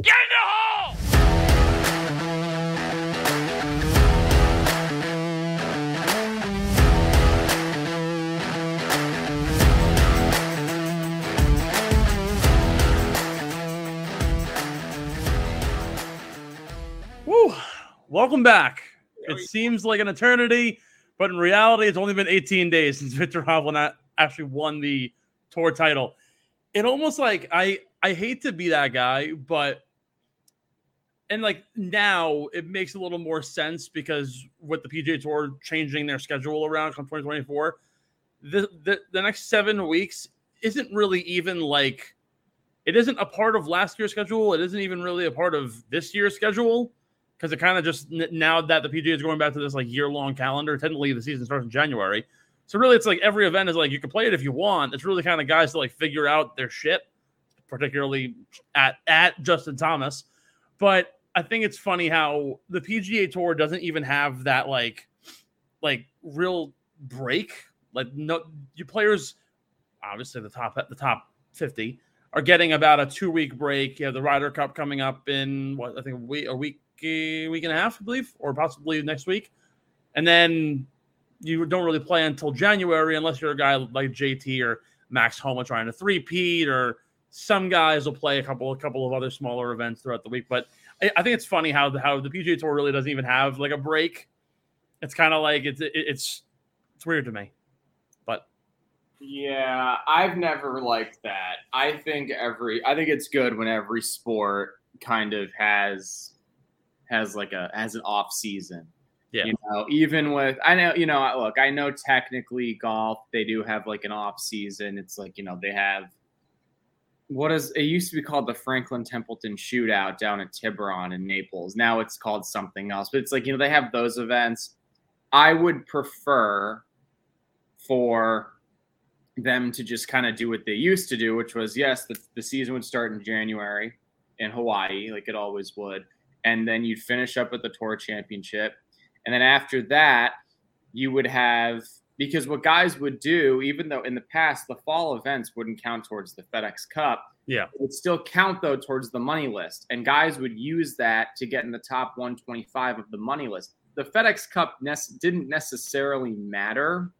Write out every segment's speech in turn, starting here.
Get in the hole! Woo! Welcome back. It seems like an eternity, but in reality, it's only been 18 days since Viktor Hovland actually won the tour title. It almost like I I hate to be that guy, but and like now it makes a little more sense because with the PGA Tour changing their schedule around come 2024, the, the the next seven weeks isn't really even like it isn't a part of last year's schedule. It isn't even really a part of this year's schedule because it kind of just now that the PGA is going back to this like year long calendar. Technically, the season starts in January, so really it's like every event is like you can play it if you want. It's really kind of guys to like figure out their shit, particularly at at Justin Thomas. But I think it's funny how the PGA Tour doesn't even have that like like real break. Like no, you players obviously the top the top fifty are getting about a two week break. You have the Ryder Cup coming up in what I think a week, a week, week and a half, I believe, or possibly next week, and then you don't really play until January unless you're a guy like JT or Max Homa trying to three-peat, or some guys will play a couple a couple of other smaller events throughout the week. But I, I think it's funny how the, how the PGA Tour really doesn't even have like a break. It's kind of like it's it, it's it's weird to me. But Yeah, I've never liked that. I think every I think it's good when every sport kind of has has like a has an off season. Yeah. You know, even with I know, you know, look, I know technically golf, they do have like an off season. It's like, you know, they have what is it used to be called the Franklin Templeton shootout down at Tiburon in Naples. Now it's called something else. But it's like, you know, they have those events. I would prefer for them to just kind of do what they used to do, which was yes, the, the season would start in January in Hawaii, like it always would. And then you'd finish up with the tour championship. And then after that, you would have because what guys would do, even though in the past the fall events wouldn't count towards the FedEx Cup, yeah, it would still count though towards the money list. And guys would use that to get in the top 125 of the money list. The FedEx Cup ne- didn't necessarily matter.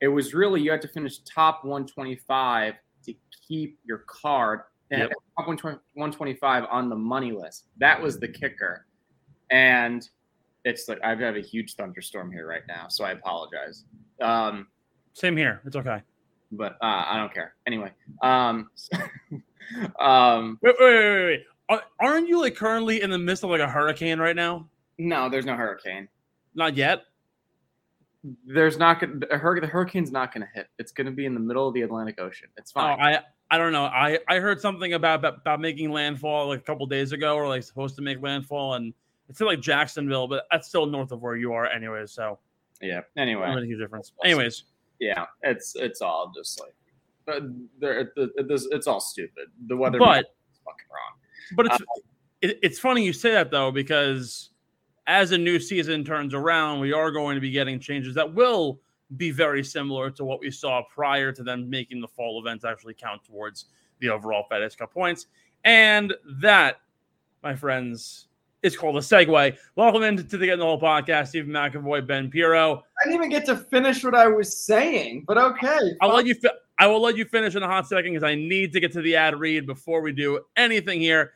It was really you had to finish top 125 to keep your card and Yep. top 125 on the money list. That was the kicker. And it's like I've got a huge thunderstorm here right now, so I apologize. Um, same here. It's okay. but uh, I don't care. Anyway, um, um, Wait, wait, wait, wait. wait. Are- Aren't you like currently in the midst of like a hurricane right now? no, there's no hurricane. Not yet. There's not going to hur- the hurricane's not going to hit. It's going to be in the middle of the Atlantic Ocean. It's Oh, fine. I I don't know. I I heard something about about, about making landfall like a couple days ago, or like supposed to make landfall, and it's in like Jacksonville, but that's still north of where you are, anyway. So yeah. Anyway, really a huge difference. Anyways, yeah, it's it's all just like, but there, it, it, it's, it's all stupid. The weather, But- is fucking wrong. but it's um, it, it's funny you say that though because as a new season turns around, we are going to be getting changes that will be very similar to what we saw prior to them making the fall events actually count towards the overall FedEx Cup points. And that, my friends, is called a segue. Welcome into the Get in the Hole podcast. Steven McAvoy, Ben Pirro. I didn't even get to finish what I was saying, but okay. I'll let you. Fi- I will let you finish in a hot second because I need to get to the ad read before we do anything here.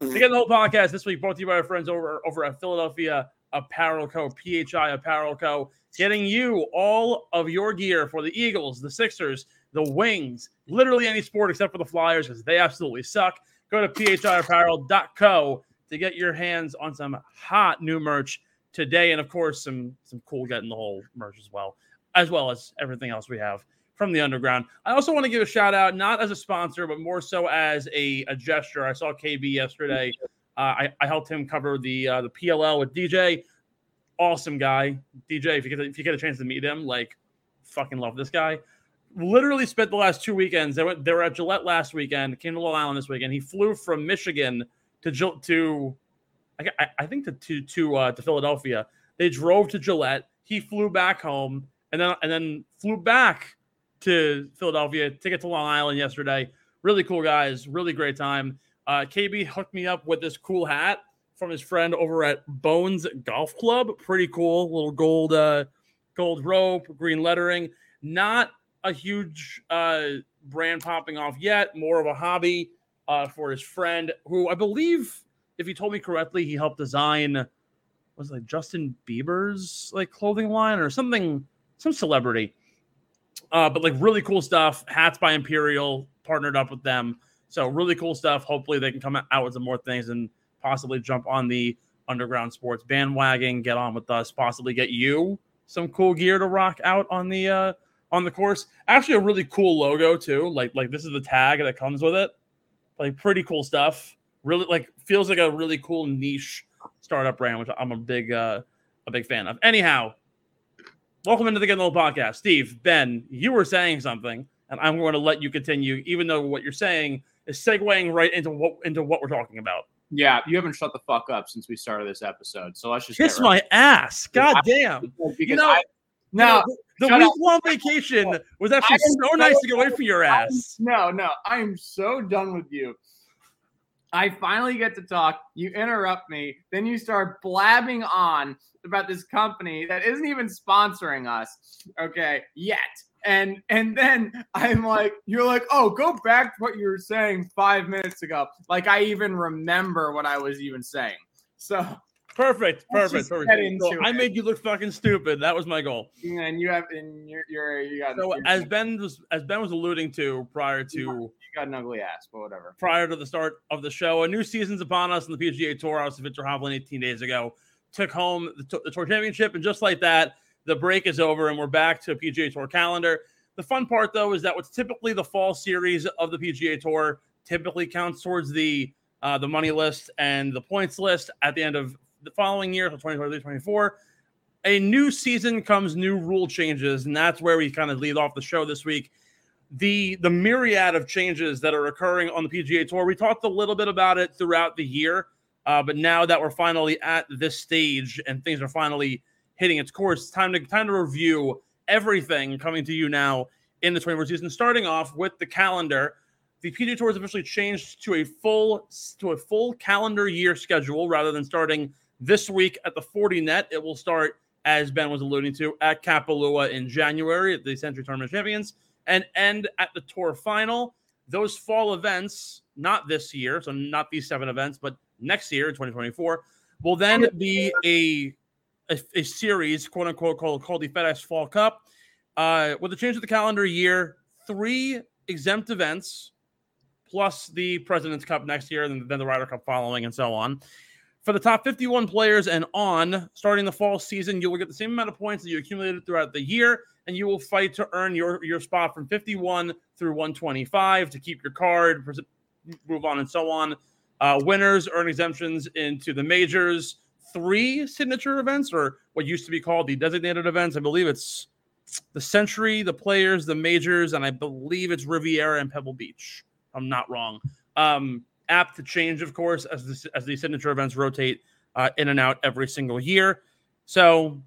To get the whole podcast this week, brought to you by our friends over over at Philadelphia Apparel Co. PHI Apparel Co. Getting you all of your gear for the Eagles, the Sixers, the Wings, literally any sport except for the Flyers because they absolutely suck. Go to phiapparel.co to get your hands on some hot new merch today, and of course some some cool get in the hole merch as well, as well as everything else we have from the underground. I also want to give a shout out, not as a sponsor, but more so as a, a gesture. I saw KB yesterday. Uh, I, I helped him cover the uh, the PLL with DJ. Awesome guy, DJ. If you get if you get a chance to meet him, like fucking love this guy. Literally spent the last two weekends. They went. They were at Gillette last weekend. Came to Long Island this weekend. He flew from Michigan to to I, I- think to to to, uh, to Philadelphia. They drove to Gillette. He flew back home and then and then flew back to Philadelphia to get to Long Island yesterday. Really cool guys. Really great time. Uh, KB hooked me up with this cool hat from his friend over at Bones Golf Club. Pretty cool, little gold, uh, gold rope, green lettering. Not a huge uh, brand popping off yet. More of a hobby uh, for his friend, who I believe, if you told me correctly, he helped design was like Justin Bieber's like clothing line or something, some celebrity. Uh, but like really cool stuff. Hats by Imperial partnered up with them. So really cool stuff. Hopefully they can come out with some more things and possibly jump on the underground sports bandwagon, get on with us, possibly get you some cool gear to rock out on the uh on the course. Actually, a really cool logo too. Like like this is the tag that comes with it. Like pretty cool stuff. Really like feels like a really cool niche startup brand, which I'm a big uh a big fan of. Anyhow, welcome into the Get Little Podcast. Steve, Ben, you were saying something, and I'm going to let you continue, even though what you're saying is segueing right into what into what we're talking about. Yeah, you haven't shut the fuck up since we started this episode. So let's just kiss my ass. God damn. You know, I, no, the week long vacation was actually so nice to get away from your ass. no, no, I am so done with you. I finally get to talk. You interrupt me. Then you start blabbing on about this company that isn't even sponsoring us. Okay, yet. And and then I'm like, you're like, oh, go back to what you were saying five minutes ago. Like I even remember what I was even saying. So Perfect, perfect, perfect. So I made you look fucking stupid. That was my goal. And you have, and you're, you're you got. So as Ben was, as Ben was alluding to prior to, you got an ugly ass, but whatever. Prior to the start of the show, a new season's upon us in the PGA Tour. I was Viktor Hovland 18 days ago. Took home the, the Tour Championship, and just like that, the break is over, and we're back to a PGA Tour calendar. The fun part, though, is that what's typically the fall series of the PGA Tour typically counts towards the uh, the money list and the points list at the end of the following year, so 2023 24. A new season comes new rule changes, and that's where we kind of lead off the show this week. The the myriad of changes that are occurring on the PGA Tour. We talked a little bit about it throughout the year, uh, but now that we're finally at this stage and things are finally hitting its course, it's time to time to review everything coming to you now in the 24 season. Starting off with the calendar, the PGA Tour has officially changed to a full to a full calendar year schedule rather than starting this week at the Fortinet. It will start, as Ben was alluding to, at Kapalua in January at the Sentry Tournament Champions and end at the Tour Final. Those fall events, not this year, so not these seven events, but next year in 2024, will then be a, a, a series, quote unquote, called, called the FedEx Fall Cup. Uh, with the change of the calendar year, three exempt events plus the President's Cup next year, and then the Ryder Cup following, and so on. For the top 51 players and on, starting the fall season, you will get the same amount of points that you accumulated throughout the year, and you will fight to earn your, your spot from 51 through 125 to keep your card, move on, and so on. Uh, winners earn exemptions into the majors, three signature events, or what used to be called the designated events. I believe it's the Sentry, the Players, the Majors, and I believe it's Riviera and Pebble Beach. I'm not wrong. Um, apt to change, of course, as the, as the signature events rotate uh, in and out every single year. So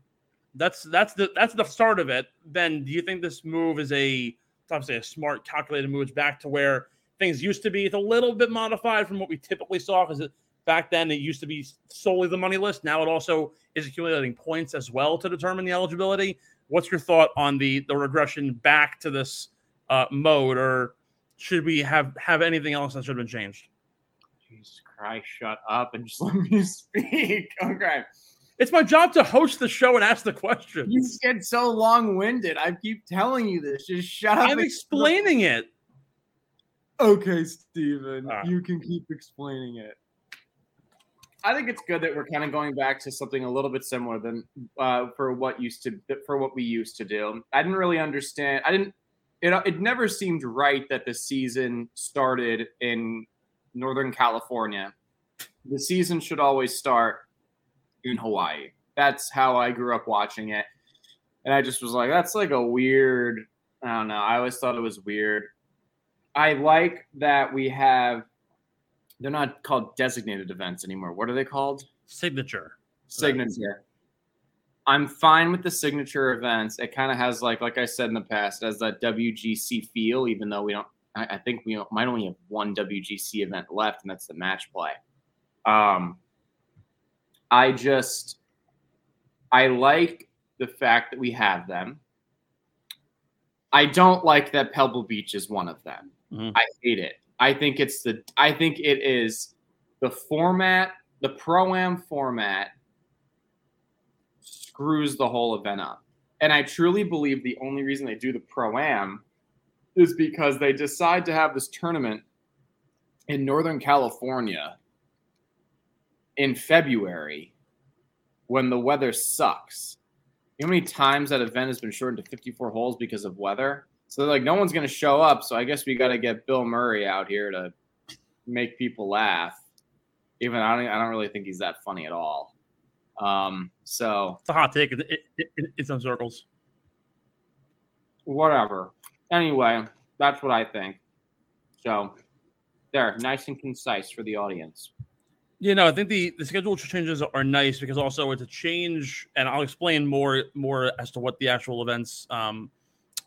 that's that's the that's the start of it. Ben, do you think this move is a obviously a smart, calculated move back to where things used to be? It's a little bit modified from what we typically saw because back then it used to be solely the money list. Now it also is accumulating points as well to determine the eligibility. What's your thought on the the regression back to this uh, mode, or should we have have anything else that should have been changed? Jesus Christ, shut up and just let me speak. Okay. It's my job to host the show and ask the questions. You get so long winded. I keep telling you this. Just shut up. I'm explaining it. Okay, Steven. Right. You can keep explaining it. I think it's good that we're kind of going back to something a little bit similar than uh, for what used to for what we used to do. I didn't really understand. I didn't. It, it never seemed right that the season started in Northern California, the season should always start in Hawaii. That's how I grew up watching it. And I just was like, that's like a weird, I don't know. I always thought it was weird. I like that we have, they're not called designated events anymore. What are they called? Signature. Signature. I'm fine with the signature events. It kind of has like, like I said in the past, as that WGC feel, even though we don't I, I think we might only have one WGC event left, and that's the match play. Um, I just I like the fact that we have them. I don't like that Pebble Beach is one of them. Mhm. I hate it. I think it's the I think it is the format, the pro am format screws the whole event up. And I truly believe the only reason they do the pro am is because they decide to have this tournament in Northern California in February when the weather sucks. You know how many times that event has been shortened to 54 holes because of weather? So they're like, no one's going to show up. So I guess we got to get Bill Murray out here to make people laugh. Even I don't, I don't really think he's that funny at all. Um, so It's a hot take in, in, in, some circles. whatever. Anyway, that's what I think. So there, nice and concise for the audience. You know, I think the the schedule changes are nice because also it's a change, and I'll explain more more as to what the actual events um,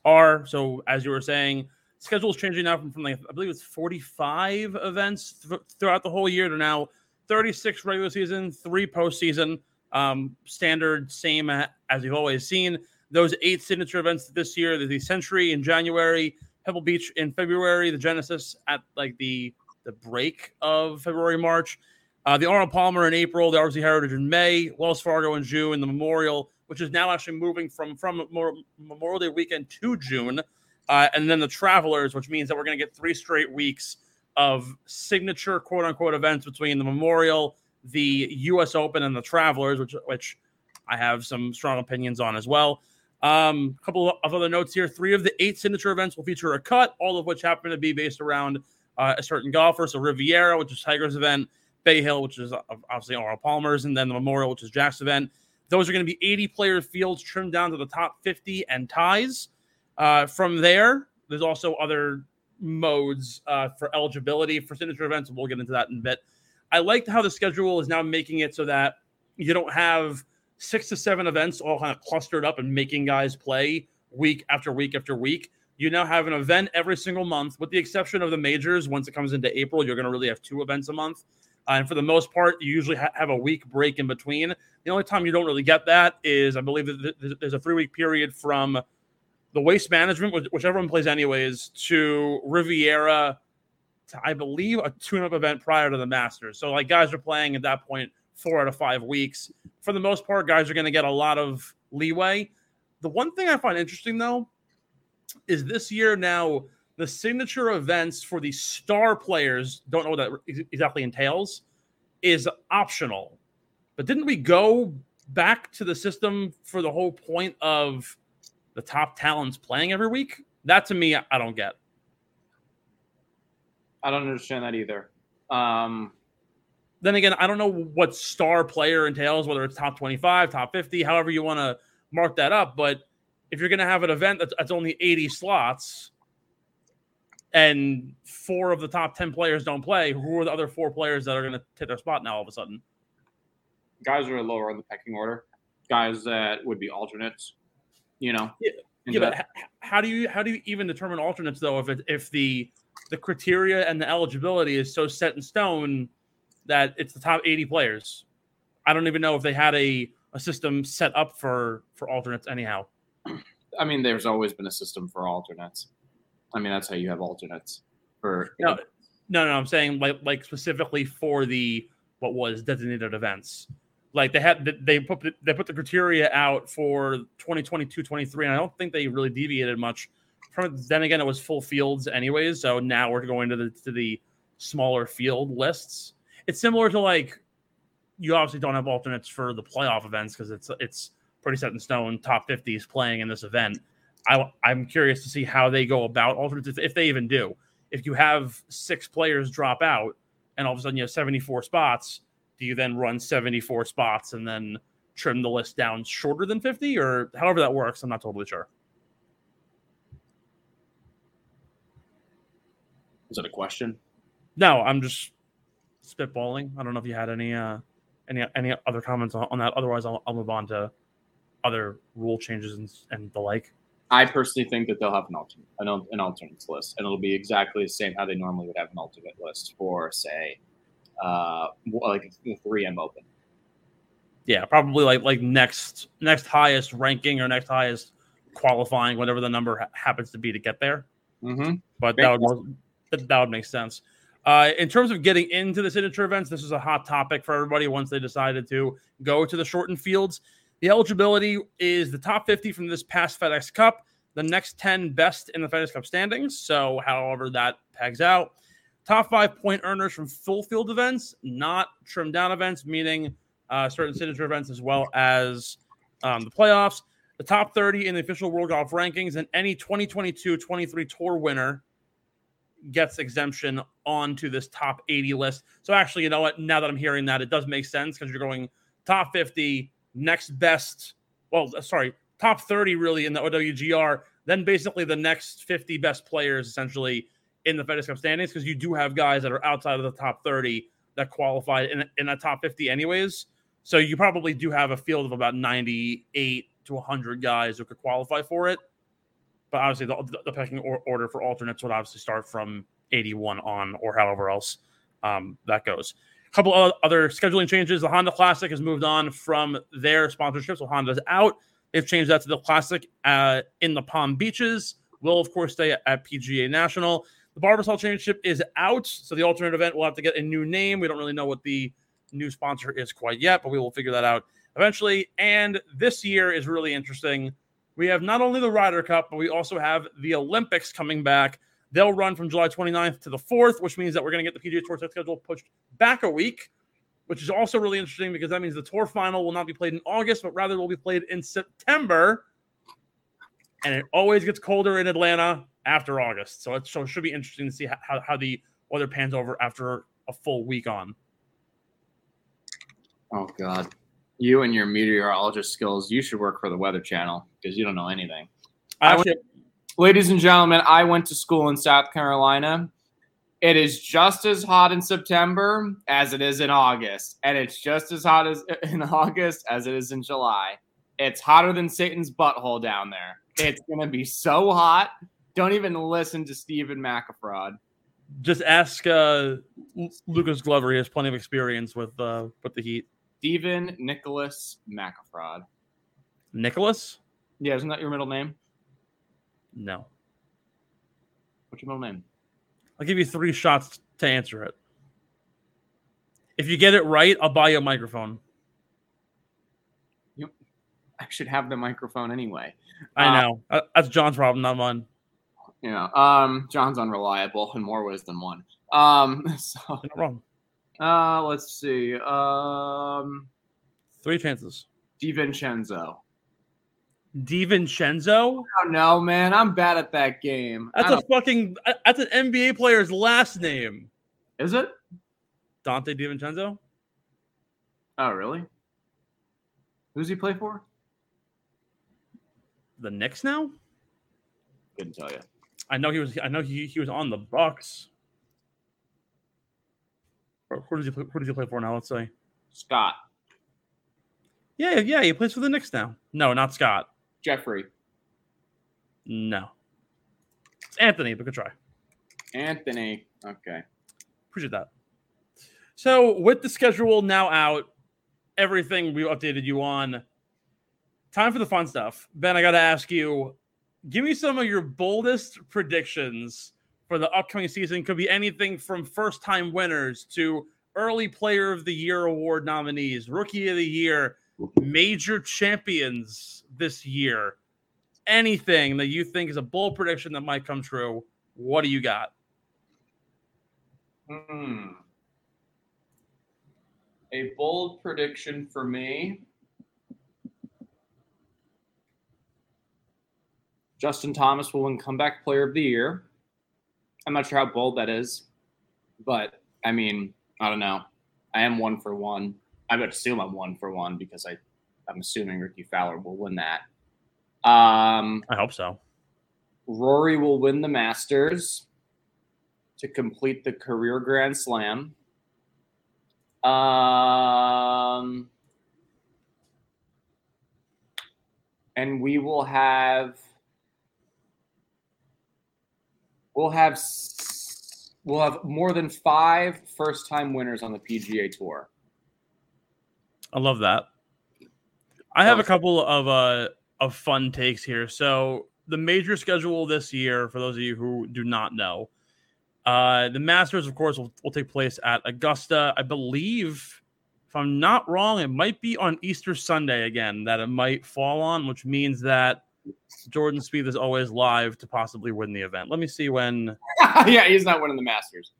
are. So, as you were saying, schedule is changing now from, from like I believe it's forty five events th- throughout the whole year to now thirty six regular season, three postseason, um, standard, same as you've always seen. Those eight signature events this year: the Sentry in January, Pebble Beach in February, the Genesis at like the the break of February March. Uh, the Arnold Palmer in April, the RBC Heritage in May, Wells Fargo in June, and the Memorial, which is now actually moving from from Memorial Day weekend to June, uh, and then the Travelers, which means that we're going to get three straight weeks of signature quote unquote events between the Memorial, the U.S. Open, and the Travelers, which which I have some strong opinions on as well. Um, a couple of other notes here: three of the eight signature events will feature a cut, all of which happen to be based around uh, a certain golfer. So Riviera, which is Tiger's event. Bay Hill, which is obviously Arnold Palmer's, and then the Memorial, which is Jack's event. Those are going to be 80 player fields trimmed down to the top 50 and ties. Uh, from there, there's also other modes uh, for eligibility for signature events. We'll get into that in a bit. I liked how the schedule is now making it so that you don't have six to seven events all kind of clustered up and making guys play week after week after week. You now have an event every single month, with the exception of the majors. Once it comes into April, you're going to really have two events a month. Uh, and for the most part, you usually ha- have a week break in between. The only time you don't really get that is, I believe, that th- th- there's a three week period from the waste management, which, which everyone plays anyways, to Riviera, to, I believe, a tune up event prior to the Masters. So, like, guys are playing at that point four out of five weeks. For the most part, guys are going to get a lot of leeway. The one thing I find interesting, though, is this year now the signature events for the star players don't know what that exactly entails is optional but didn't we go back to the system for the whole point of the top talents playing every week that to me i don't get I don't understand that either. Um, then again i don't know what star player entails whether it's top 25 top 50 however you want to mark that up but if you're going to have an event that's, that's only 80 slots and four of the top 10 players don't play who are the other four players that are going to take their spot now all of a sudden guys are lower in the pecking order. Guys that would be alternates, you know. Yeah, yeah but h- how do you how do you even determine alternates though if it, if the the criteria and the eligibility is so set in stone that it's the top 80 players i don't even know if they had a, a system set up for for alternates anyhow I mean, there's always been a system for alternates. I mean, that's how you have alternates for. no no no i'm saying like like specifically for the what was designated events like they had they put they put the criteria out for 2022 23 and i don't think they really deviated much from then again it was full fields anyways so now we're going to the to the smaller field lists it's similar to like you obviously don't have alternates for the playoff events because it's it's pretty set in stone top 50s playing in this event I, i'm curious to see how they go about alternates if, if they even do if you have six players drop out and all of a sudden you have 74 spots, do you then run 74 spots and then trim the list down shorter than 50 or however that works? I'm not totally sure. Is that a question? No, I'm just spitballing. I don't know if you had any uh any any other comments on, on that. Otherwise, I'll, I'll move on to other rule changes and, and the like. I personally think that they'll have an alternate an, an alternates list, and it'll be exactly the same how they normally would have an alternate list for, say, uh, like the three M Open. Yeah, probably like like next next highest ranking or next highest qualifying, whatever the number ha- happens to be to get there. Mm-hmm. But that would that, that would make sense. Uh, in terms of getting into the signature events, this is a hot topic for everybody once they decided to go to the shortened fields. The eligibility is the top 50 from this past FedEx Cup, the next 10 best in the FedEx Cup standings. So, however, that pegs out. Top five point earners from full field events, not trimmed down events, meaning uh, certain signature events as well as um, the playoffs. The top 30 in the official World Golf rankings, and any 2022 23 tour winner gets exemption onto this top 80 list. So, actually, you know what? Now that I'm hearing that, it does make sense because you're going top 50, next best, well, uh, sorry, top 30 really in the OWGR, then basically the next 50 best players essentially in the FedEx Cup standings because you do have guys that are outside of the top 30 that qualified in, in that top 50 anyways. So you probably do have a field of about 98 to 100 guys who could qualify for it. But obviously, the, the pecking or, order for alternates would obviously start from 81 on or however else um, that goes. A couple of other scheduling changes. The Honda Classic has moved on from their sponsorship, so Honda's out. They've changed that to the Classic uh, in the Palm Beaches. Will, of course, stay at PGA National. The Barbasol Championship is out, so the alternate event will have to get a new name. We don't really know what the new sponsor is quite yet, but we will figure that out eventually. And this year is really interesting. We have not only the Ryder Cup, but we also have the Olympics coming back. They'll run from July 29th to the 4th, which means that we're going to get the PGA Tour schedule pushed back a week, which is also really interesting because that means the tour final will not be played in August, but rather will be played in September. And it always gets colder in Atlanta after August. So, it, so it should be interesting to see how, how the weather pans over after a full week on. Oh, God. You and your meteorologist skills, you should work for the Weather Channel because you don't know anything. Actually, went, ladies and gentlemen, I went to school in South Carolina. It is just as hot in September as it is in August, and it's just as hot as in August as it is in July. It's hotter than Satan's butthole down there. It's gonna be so hot. Don't even listen to Stephen McAfraud. Just ask uh, Lucas Glover. He has plenty of experience with uh, with the heat. Stephen Nicholas McAfraud. Nicholas? Yeah, isn't that your middle name? No. What's your middle name? I'll give you three shots to answer it. If you get it right, I'll buy you a microphone. You, I should have the microphone anyway. I know. Uh, That's John's problem, not mine. Yeah. Um, John's unreliable in more ways than one. Um, so You're not wrong. Uh, let's see. Um, Three chances. DiVincenzo. DiVincenzo? Oh no, man, I'm bad at that game. That's a fucking. That's an NBA player's last name. Is it? Donte DiVincenzo. Oh, really? Who's he play for? The Knicks now. Couldn't tell you. I know he was. I know he, he was on the Bucks. Or who does he play, who does he play for now? Let's say. Scott. Yeah, yeah, he plays for the Knicks now. No, not Scott. Jeffrey. No. It's Anthony, but good try. Anthony. Okay. Appreciate that. So, with the schedule now out, everything we updated you on, time for the fun stuff. Ben, I got to ask you give me some of your boldest predictions for the upcoming season. Could be anything from first time winners to early player of the year award nominees, rookie of the year, major champions this year. Anything that you think is a bold prediction that might come true. What do you got? Hmm. A bold prediction for me. Justin Thomas will win comeback player of the year. I'm not sure how bold that is, but I mean, I don't know. I am one for one. I would assume I'm one for one because I, I'm assuming Rickie Fowler will win that. Um, I hope so. Rory will win the Masters to complete the career Grand Slam. Um, and we will have we'll have we'll have more than five first time winners on the PGA Tour. I love that. I have a couple of uh of fun takes here. So the major schedule this year, for those of you who do not know, uh, the Masters, of course, will, will take place at Augusta. I believe, if I'm not wrong, it might be on Easter Sunday again that it might fall on, which means that Jordan Spieth is always live to possibly win the event. Let me see when yeah, he's not winning the Masters.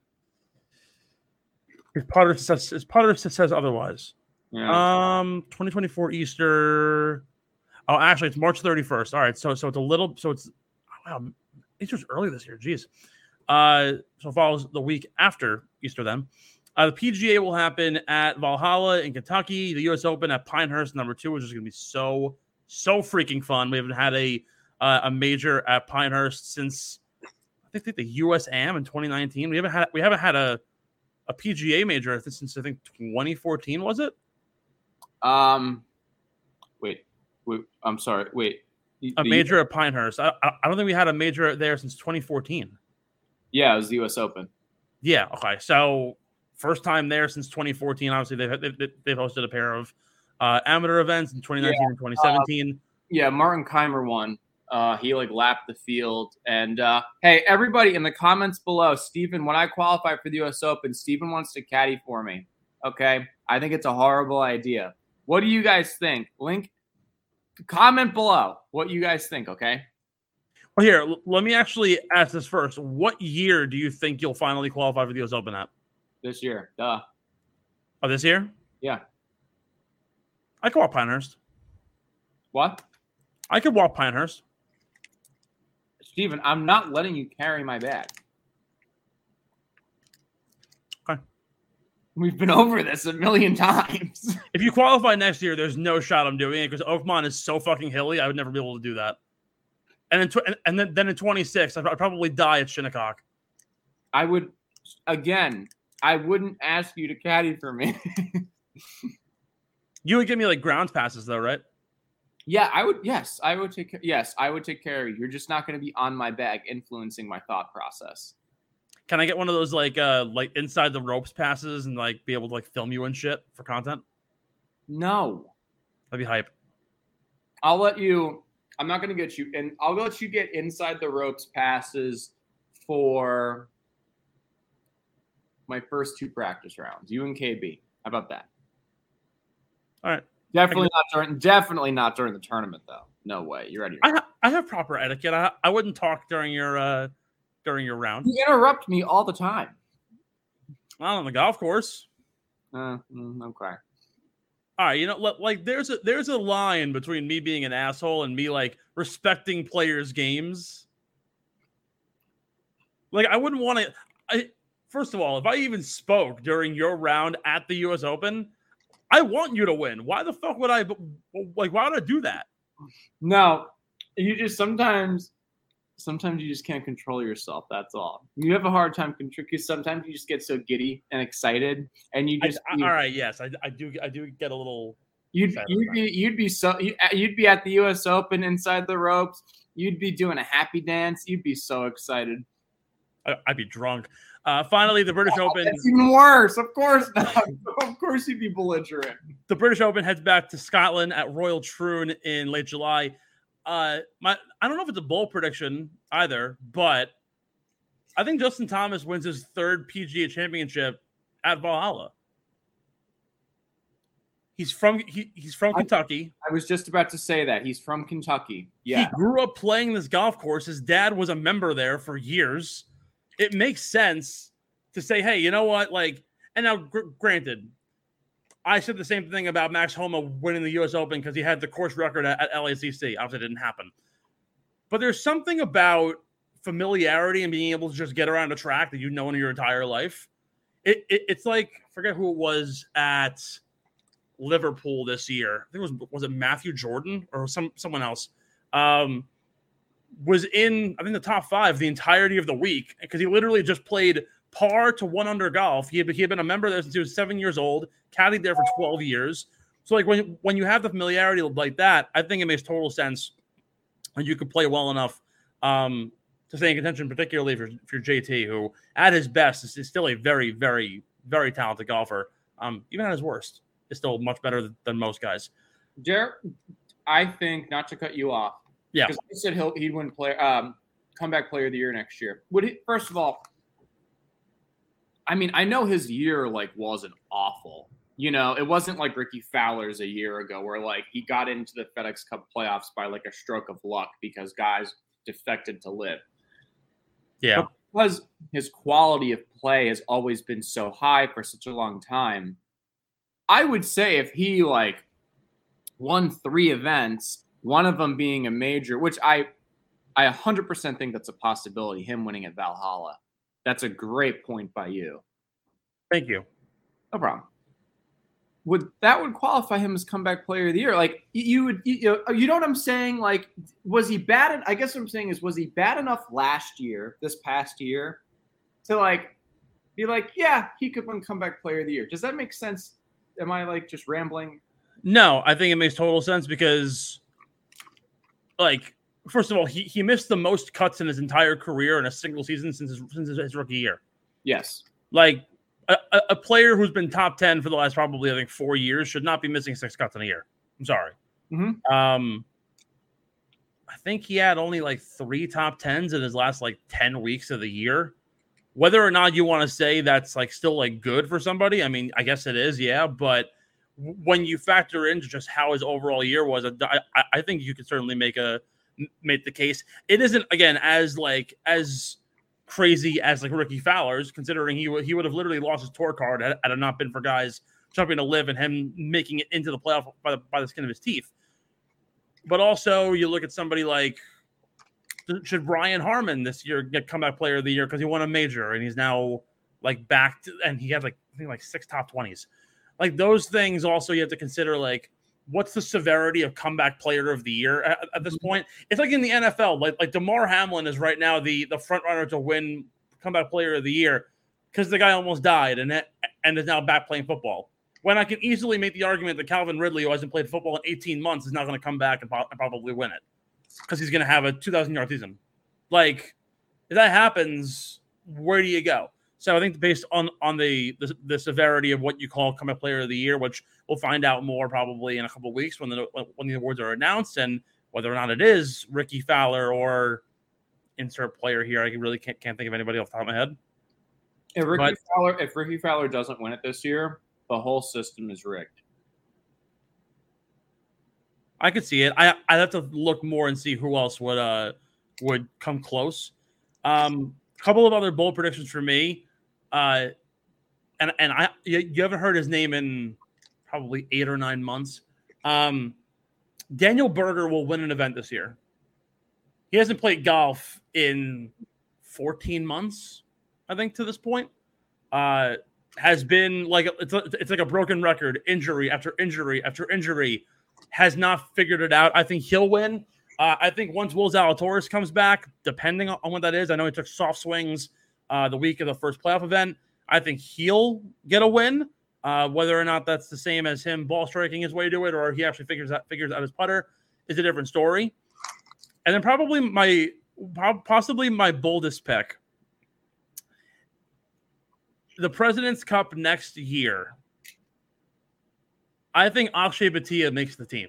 his putter says his putter says otherwise. Yeah. Um, 2024 Easter. Oh, actually, it's March 31st. All right, so so it's a little. So it's wow, Easter's early this year. Jeez. Uh, so follows the week after Easter. Then, uh, the PGA will happen at Valhalla in Kentucky. The U.S. Open at Pinehurst, number two, which is going to be so so freaking fun. We haven't had a uh, a major at Pinehurst since I think the U.S. Am in 2019. We haven't had we haven't had a a PGA major since I think 2014. Was it? um, wait, wait. I'm sorry. Wait. a The- major at Pinehurst. I, I I don't think we had a major there since 2014. Yeah, it was the U.S. Open. Yeah. Okay. So first time there since 2014. Obviously, they've they've, they've hosted a pair of uh, amateur events in 2019 and 2017. Yeah, Martin Kaymer won. Uh, he like lapped the field. And uh, hey, everybody in the comments below, Stephen, when I qualify for the U.S. Open, Stephen wants to caddy for me. Okay, I think it's a horrible idea. What do you guys think? Link, comment below what you guys think. Okay. well, here, l- let me actually ask this first. What year do you think you'll finally qualify for the US Open at? This year, duh. Oh, this year? Yeah. I could walk Pinehurst. What? I could walk Pinehurst. Stephen, I'm not letting you carry my bag. Okay. We've been over this a million times. If you qualify next year, there's no shot I'm doing it because Oakmont is so fucking hilly. I would never be able to do that. And in tw- and- then, then in 26, I'd I'd probably die at Shinnecock. I would, again, I wouldn't ask you to caddy for me. You would give me like grounds passes though, right? yeah, I would. Yes, I would take. Yes, I would take care of you. You're just not going to be on my bag, influencing my thought process. Can I get one of those like uh like inside the ropes passes and like be able to like film you and shit for content? No, That'd be hype. I'll let you. I'm not going to get you, and I'll let you get inside the ropes passes for my first two practice rounds. You and KB. How about that? All right. Definitely not during. Definitely not during the tournament, though. No way. You're ready. I ha- I have proper etiquette. I, I wouldn't talk during your uh during your round. You interrupt me all the time. Not on the golf course. Uh, mm, okay. All right, you know, like there's a there's a line between me being an asshole and me like respecting players' games. Like I wouldn't want to. I first of all, if I even spoke during your round at the U.S. Open, I want you to win. Why the fuck would I? Like, why would I do that? No, you just sometimes, sometimes you just can't control yourself. That's all. You have a hard time controlling. Because sometimes you just get so giddy and excited, and you just I- you, all right, yes, I, I do. I do get a little. you'd you'd be you'd be so you- you'd be at the U.S. Open inside the ropes. You'd be doing a happy dance. You'd be so excited. I, I'd be drunk. Uh, finally, the British Open. That's even worse. Of course not. of course you'd be belligerent. the British Open heads back to Scotland at Royal Troon in late July. Uh, my I don't know if it's a bold prediction either, but I think Justin Thomas wins his third PGA Championship at Valhalla. He's from he, he's from I- Kentucky. I was just about to say that he's from Kentucky. Yeah. He grew up playing this golf course. His dad was a member there for years. It makes sense to say, hey, you know what? Like, and now, gr- granted, I said the same thing about Max Homa winning the U.S. Open because he had the course record at, at LACC. Obviously, it didn't happen. But there's something about familiarity and being able to just get around a track that you know in your entire life. It, it, it's like, forget who it was at Liverpool this year. I think it was was it Matthew Jordan or some someone else. Um, was in I think the top five the entirety of the week because he literally just played par to one under golf. He had, he had been a member there since he was seven years old, caddied there for twelve years. So like when when you have the familiarity like that, I think it makes total sense, and you could play well enough um, to stay in contention, particularly if you're, if you're JT, who at his best is, is still a very, very, very talented golfer. Um, even at his worst, is still much better than most guys. Jared, I think not to cut you off. Yeah. Because he said he'll he'd win player um comeback player of the year next year. Would he first of all, I mean, I know his year like wasn't awful. You know, it wasn't like Rickie Fowler's a year ago where like he got into the FedEx Cup playoffs by like a stroke of luck because guys defected to LIV. Yeah. But because his quality of play has always been so high for such a long time, I would say if he like won three events, one of them being a major, which I I 100% think that's a possibility, him winning at Valhalla. That's a great point by you. Thank you. No problem. Would that would qualify him as comeback player of the year? Like you would, you uh, know, you know what I'm saying? Like, was he bad? I guess what I'm saying is, was he bad enough last year, this past year, to like be like, yeah, he could win comeback player of the year? Does that make sense? Am I like just rambling? No, I think it makes total sense because, like, first of all, he, he missed the most cuts in his entire career in a single season since his, since his rookie year. Yes. Like, a, a, player who's been top 10 for the last probably, I think, four years should not be missing six cuts in a year. I'm sorry. Mm-hmm. Um, I think he had only like three top 10s in his last like 10 weeks of the year. Whether or not you want to say that's like still like good for somebody, I mean, I guess it is, yeah. But when you factor into just how his overall year was, I, I think you could certainly make a make the case. It isn't again as like as crazy as like Rickie Fowler's, considering he would he would have literally lost his tour card had, had it not been for guys jumping to LIV and him making it into the playoff by the, by the skin of his teeth. But also, you look at somebody like should Brian Harman this year get comeback player of the year because he won a major and he's now like back to, and he had like I think like six top twenties. Like those things also you have to consider like what's the severity of comeback player of the year at, at, this mm-hmm. point? It's like in the NFL, like like Damar Hamlin is right now the the front runner to win comeback player of the year because the guy almost died and and is now back playing football. When I can easily make the argument that Calvin Ridley, who hasn't played football in 18 months, is not going to come back and, and probably win it because he's going to have a 2,000 yard season. Like, if that happens, where do you go? So I think based on on the, the, the severity of what you call comeback player of the year, which we'll find out more probably in a couple weeks when the when the awards are announced, and whether or not it is Rickie Fowler or insert player here. I really can't can't think of anybody off the top of my head. If Rickie but, Fowler, if Rickie Fowler doesn't win it this year, the whole system is rigged. I could see it. I I have to look more and see who else would uh would come close. Um, couple of other bold predictions for me. Uh, and and I you, you haven't heard his name in probably eight or nine months. Um, Daniel Berger will win an event this year. He hasn't played golf in 14 months, I think, to this point. Uh, has been like it's, a, it's like a broken record, injury after injury after injury, has not figured it out. I think he'll win. Uh, I think once Will Zalatoris comes back, depending on what that is, I know he took soft swings uh, the week of the first playoff event. I think he'll get a win. Uh, whether or not that's the same as him ball striking his way to it, or he actually figures out figures out his putter, is a different story. And then probably my possibly my boldest pick, the President's Cup next year. I think Akshay Bhatia makes the team.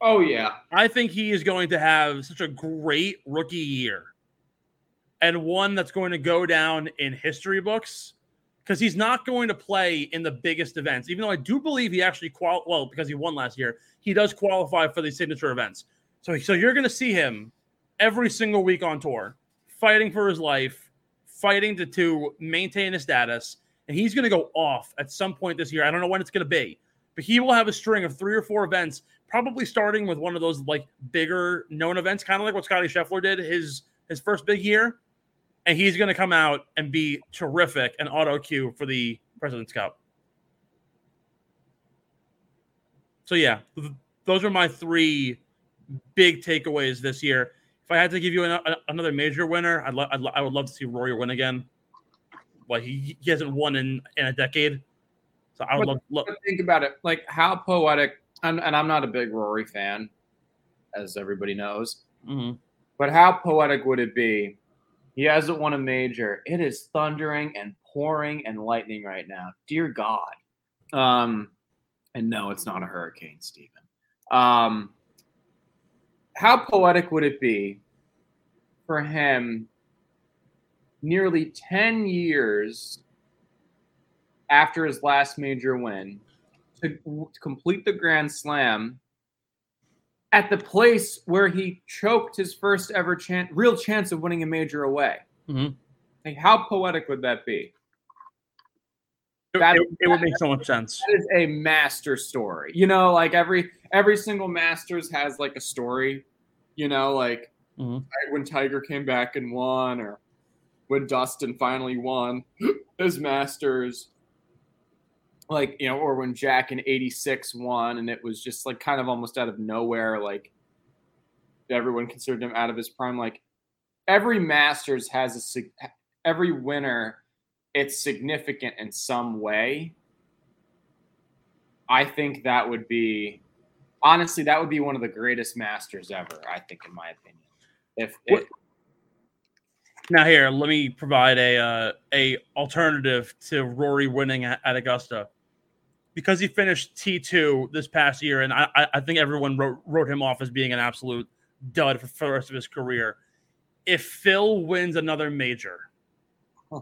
Oh yeah, I think he is going to have such a great rookie year, and one that's going to go down in history books because he's not going to play in the biggest events. Even though I do believe he actually qual well because he won last year, he does qualify for the signature events. So so you're going to see him every single week on tour, fighting for his life, fighting to to maintain his status, and he's going to go off at some point this year. I don't know when it's going to be, but he will have a string of three or four events probably starting with one of those like bigger known events, kind of like what Scotty Scheffler did his his first big year, and he's going to come out and be terrific and auto cue for the President's Cup. So yeah, th- those are my three big takeaways this year. If I had to give you an, another major winner, I'd, lo- I'd lo- I would love to see Rory win again. Well, he, he hasn't won in, in a decade. So I would but, love, love. Think about it. Like how poetic and, and I'm not a big Rory fan, as everybody knows. Mm-hmm. But how poetic would it be? He hasn't won a major. It is thundering and pouring and lightning right now. Dear God. Um, and no, it's not a hurricane, Stephen. Um, how poetic would it be for him nearly 10 years after his last major win to, to complete the Grand Slam at the place where he choked his first ever chance, real chance of winning a major away. Mhm. Like, how poetic would that be? It, That- it- it would make so much sense. That is a master story. You know, like every every single Masters has like a story. You know, like Mhm. when Tiger came back and won, or when Dustin finally won his Masters. Like you know, or when Jack in '86 won, and it was just like kind of almost out of nowhere. Like everyone considered him out of his prime. Like every Masters has a every winner. It's significant in some way. I think that would be honestly that would be one of the greatest masters ever. I think, in my opinion. If, if Now here, let me provide a uh, a alternative to Rory winning at Augusta because he finished T two this past year, and I I- think everyone wrote wrote him off as being an absolute dud for, for the rest of his career. If Phil wins another major, Huh.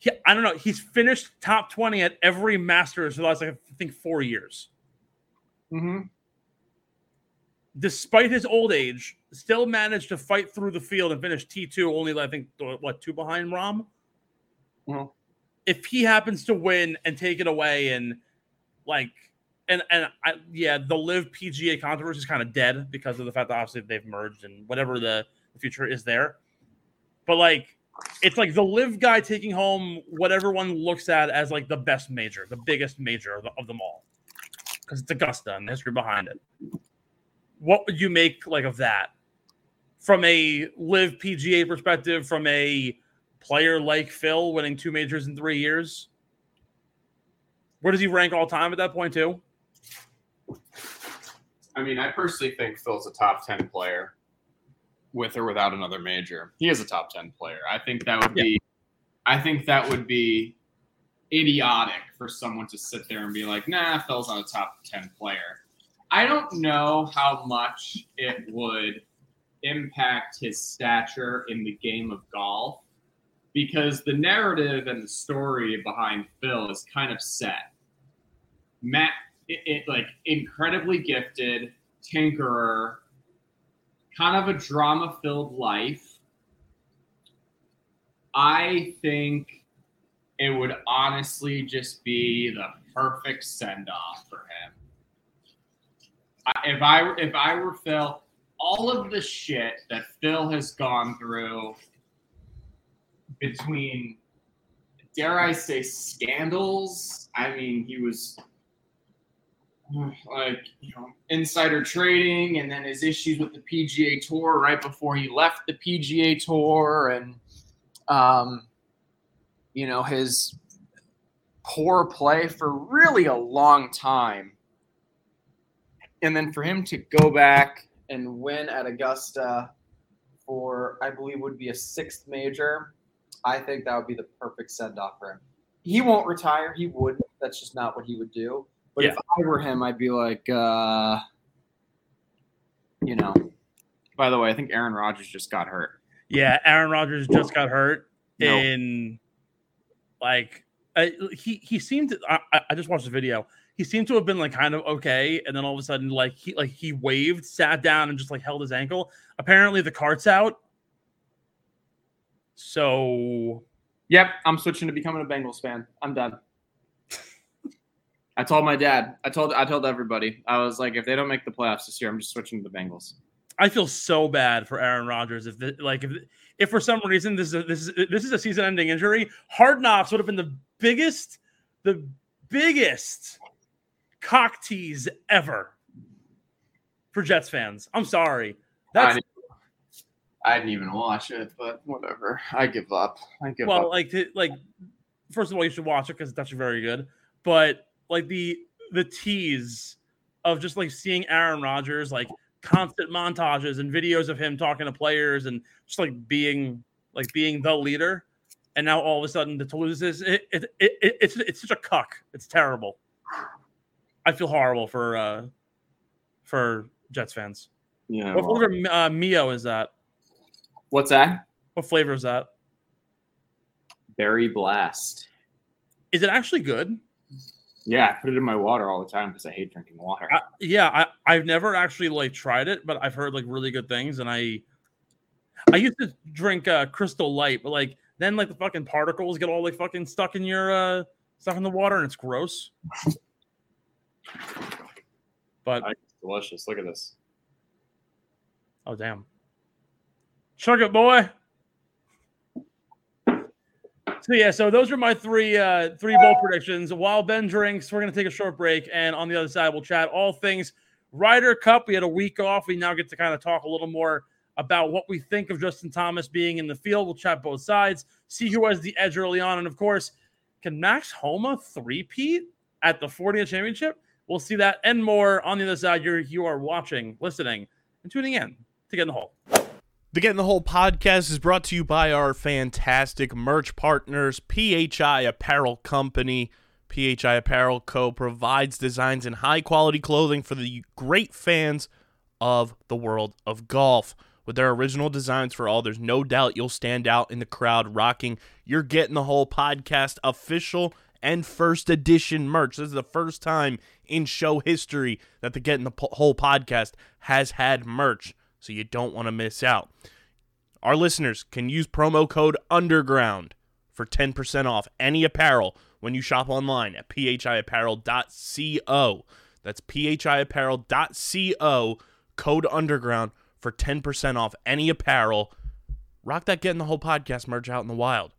yeah, I don't know. He's finished top twenty at every Masters for the last like I think four years. Mhm. despite his old age, still managed to fight through the field and finish T2, only I think what two behind Rahm. Mhm. If he happens to win and take it away, and like, and and I, yeah, the LIV PGA controversy is kind of dead because of the fact that obviously they've merged and whatever the, the future is there. But like, it's like the LIV guy taking home what everyone looks at as like the best major, the biggest major of, of them all, because it's Augusta and the history behind it. What would you make like of that? From a LIV PGA perspective, from a player like Phil winning two majors in three years? Where does he rank all time at that point too? I mean, I personally think Phil's a top 10 player with or without another major. He is a top 10 player. I think that would be I think that would be idiotic for someone to sit there and be like, "Nah, Phil's not a top 10 player." I don't know how much it would impact his stature in the game of golf because the narrative and the story behind Phil is kind of set. Matt it, it like incredibly gifted tinkerer kind of a drama filled life i think it would honestly just be the perfect send off for him I- if i if i were phil all of the shit that phil has gone through between dare i say scandals? I mean he was like you know insider trading and then his issues with the PGA Tour right before he left the PGA Tour and um you know his poor play for really a long time. And then for him to go back and win at Augusta for I believe would be a sixth major I think that would be the perfect send off for him he won't retire he wouldn't. that's just not what he would do but Yeah. if I were him, I'd be like, uh, you know. By the way, I think Aaron Rodgers just got hurt. Yeah, Aaron Rodgers just got hurt No. in like I, he he seemed to, I, I- I just watched the video. He seemed to have been like kind of okay, and then all of a sudden like he like he waved, sat down, and just like held his ankle. Apparently the cart's out. So Yep, I'm switching to becoming a Bengals fan. I'm done. I told my dad. I told I told everybody. I was like, if they don't make the playoffs this year, I'm just switching to the Bengals. I feel so bad for Aaron Rodgers. If the, like if if for some reason this is a, this is this is a season-ending injury, Hard Knocks would have been the biggest, the biggest cock tease ever for Jets fans. I'm sorry. That's I didn't, even watch it, but whatever. I give up. I give well, up. Well, like to, like first of all, you should watch it because it's actually very good. But like the the tease of just like seeing Aaron Rodgers like constant montages and videos of him talking to players and just like being like being the leader. And now all of a sudden, the Toulouse is it, it, it, it, it's it's such a cuck. It's terrible. I feel horrible for uh for Jets fans. Yeah. What flavor uh, Mio is that? What's that? What flavor is that? Berry blast. Is it actually good? Yeah, I put it in my water all the time because I hate drinking water. I, yeah, I, I've never actually like tried it, but I've heard like really good things. And I, I used to drink uh, Crystal Light, but like then like the fucking particles get all like fucking stuck in your uh stuck in the water, and it's gross. But it's delicious. Look at this. oh damn, chug it, boy. So yeah, so those are my three uh three bowl predictions. While Ben drinks, we're gonna take a short break, and on the other side, we'll chat all things Ryder Cup. We had a week off. We now get to kind of talk a little more about what we think of Justin Thomas being in the field. We'll chat both sides, see who has the edge early on, and of course, can Max Homa three-peat at the Fortinet championship? We'll see that and more on the other side. You're you are watching, listening, and tuning in to get in the hole. The Get in the Hole podcast is brought to you by our fantastic merch partners, PHI Apparel Company. PHI Apparel Co. provides designs and high quality clothing for the great fans of the world of golf. With their original designs for all, there's no doubt you'll stand out in the crowd rocking You're Get in the Hole podcast official and first edition merch. This is the first time in show history that the Get in the Hole podcast has had merch so you don't want to miss out. Our listeners can use promo code UNDERGROUND for 10% off any apparel when you shop online at phiapparel.co. That's phiapparel.co, code UNDERGROUND for 10% off any apparel. Rock that Get in the Hole podcast merch out in the wild.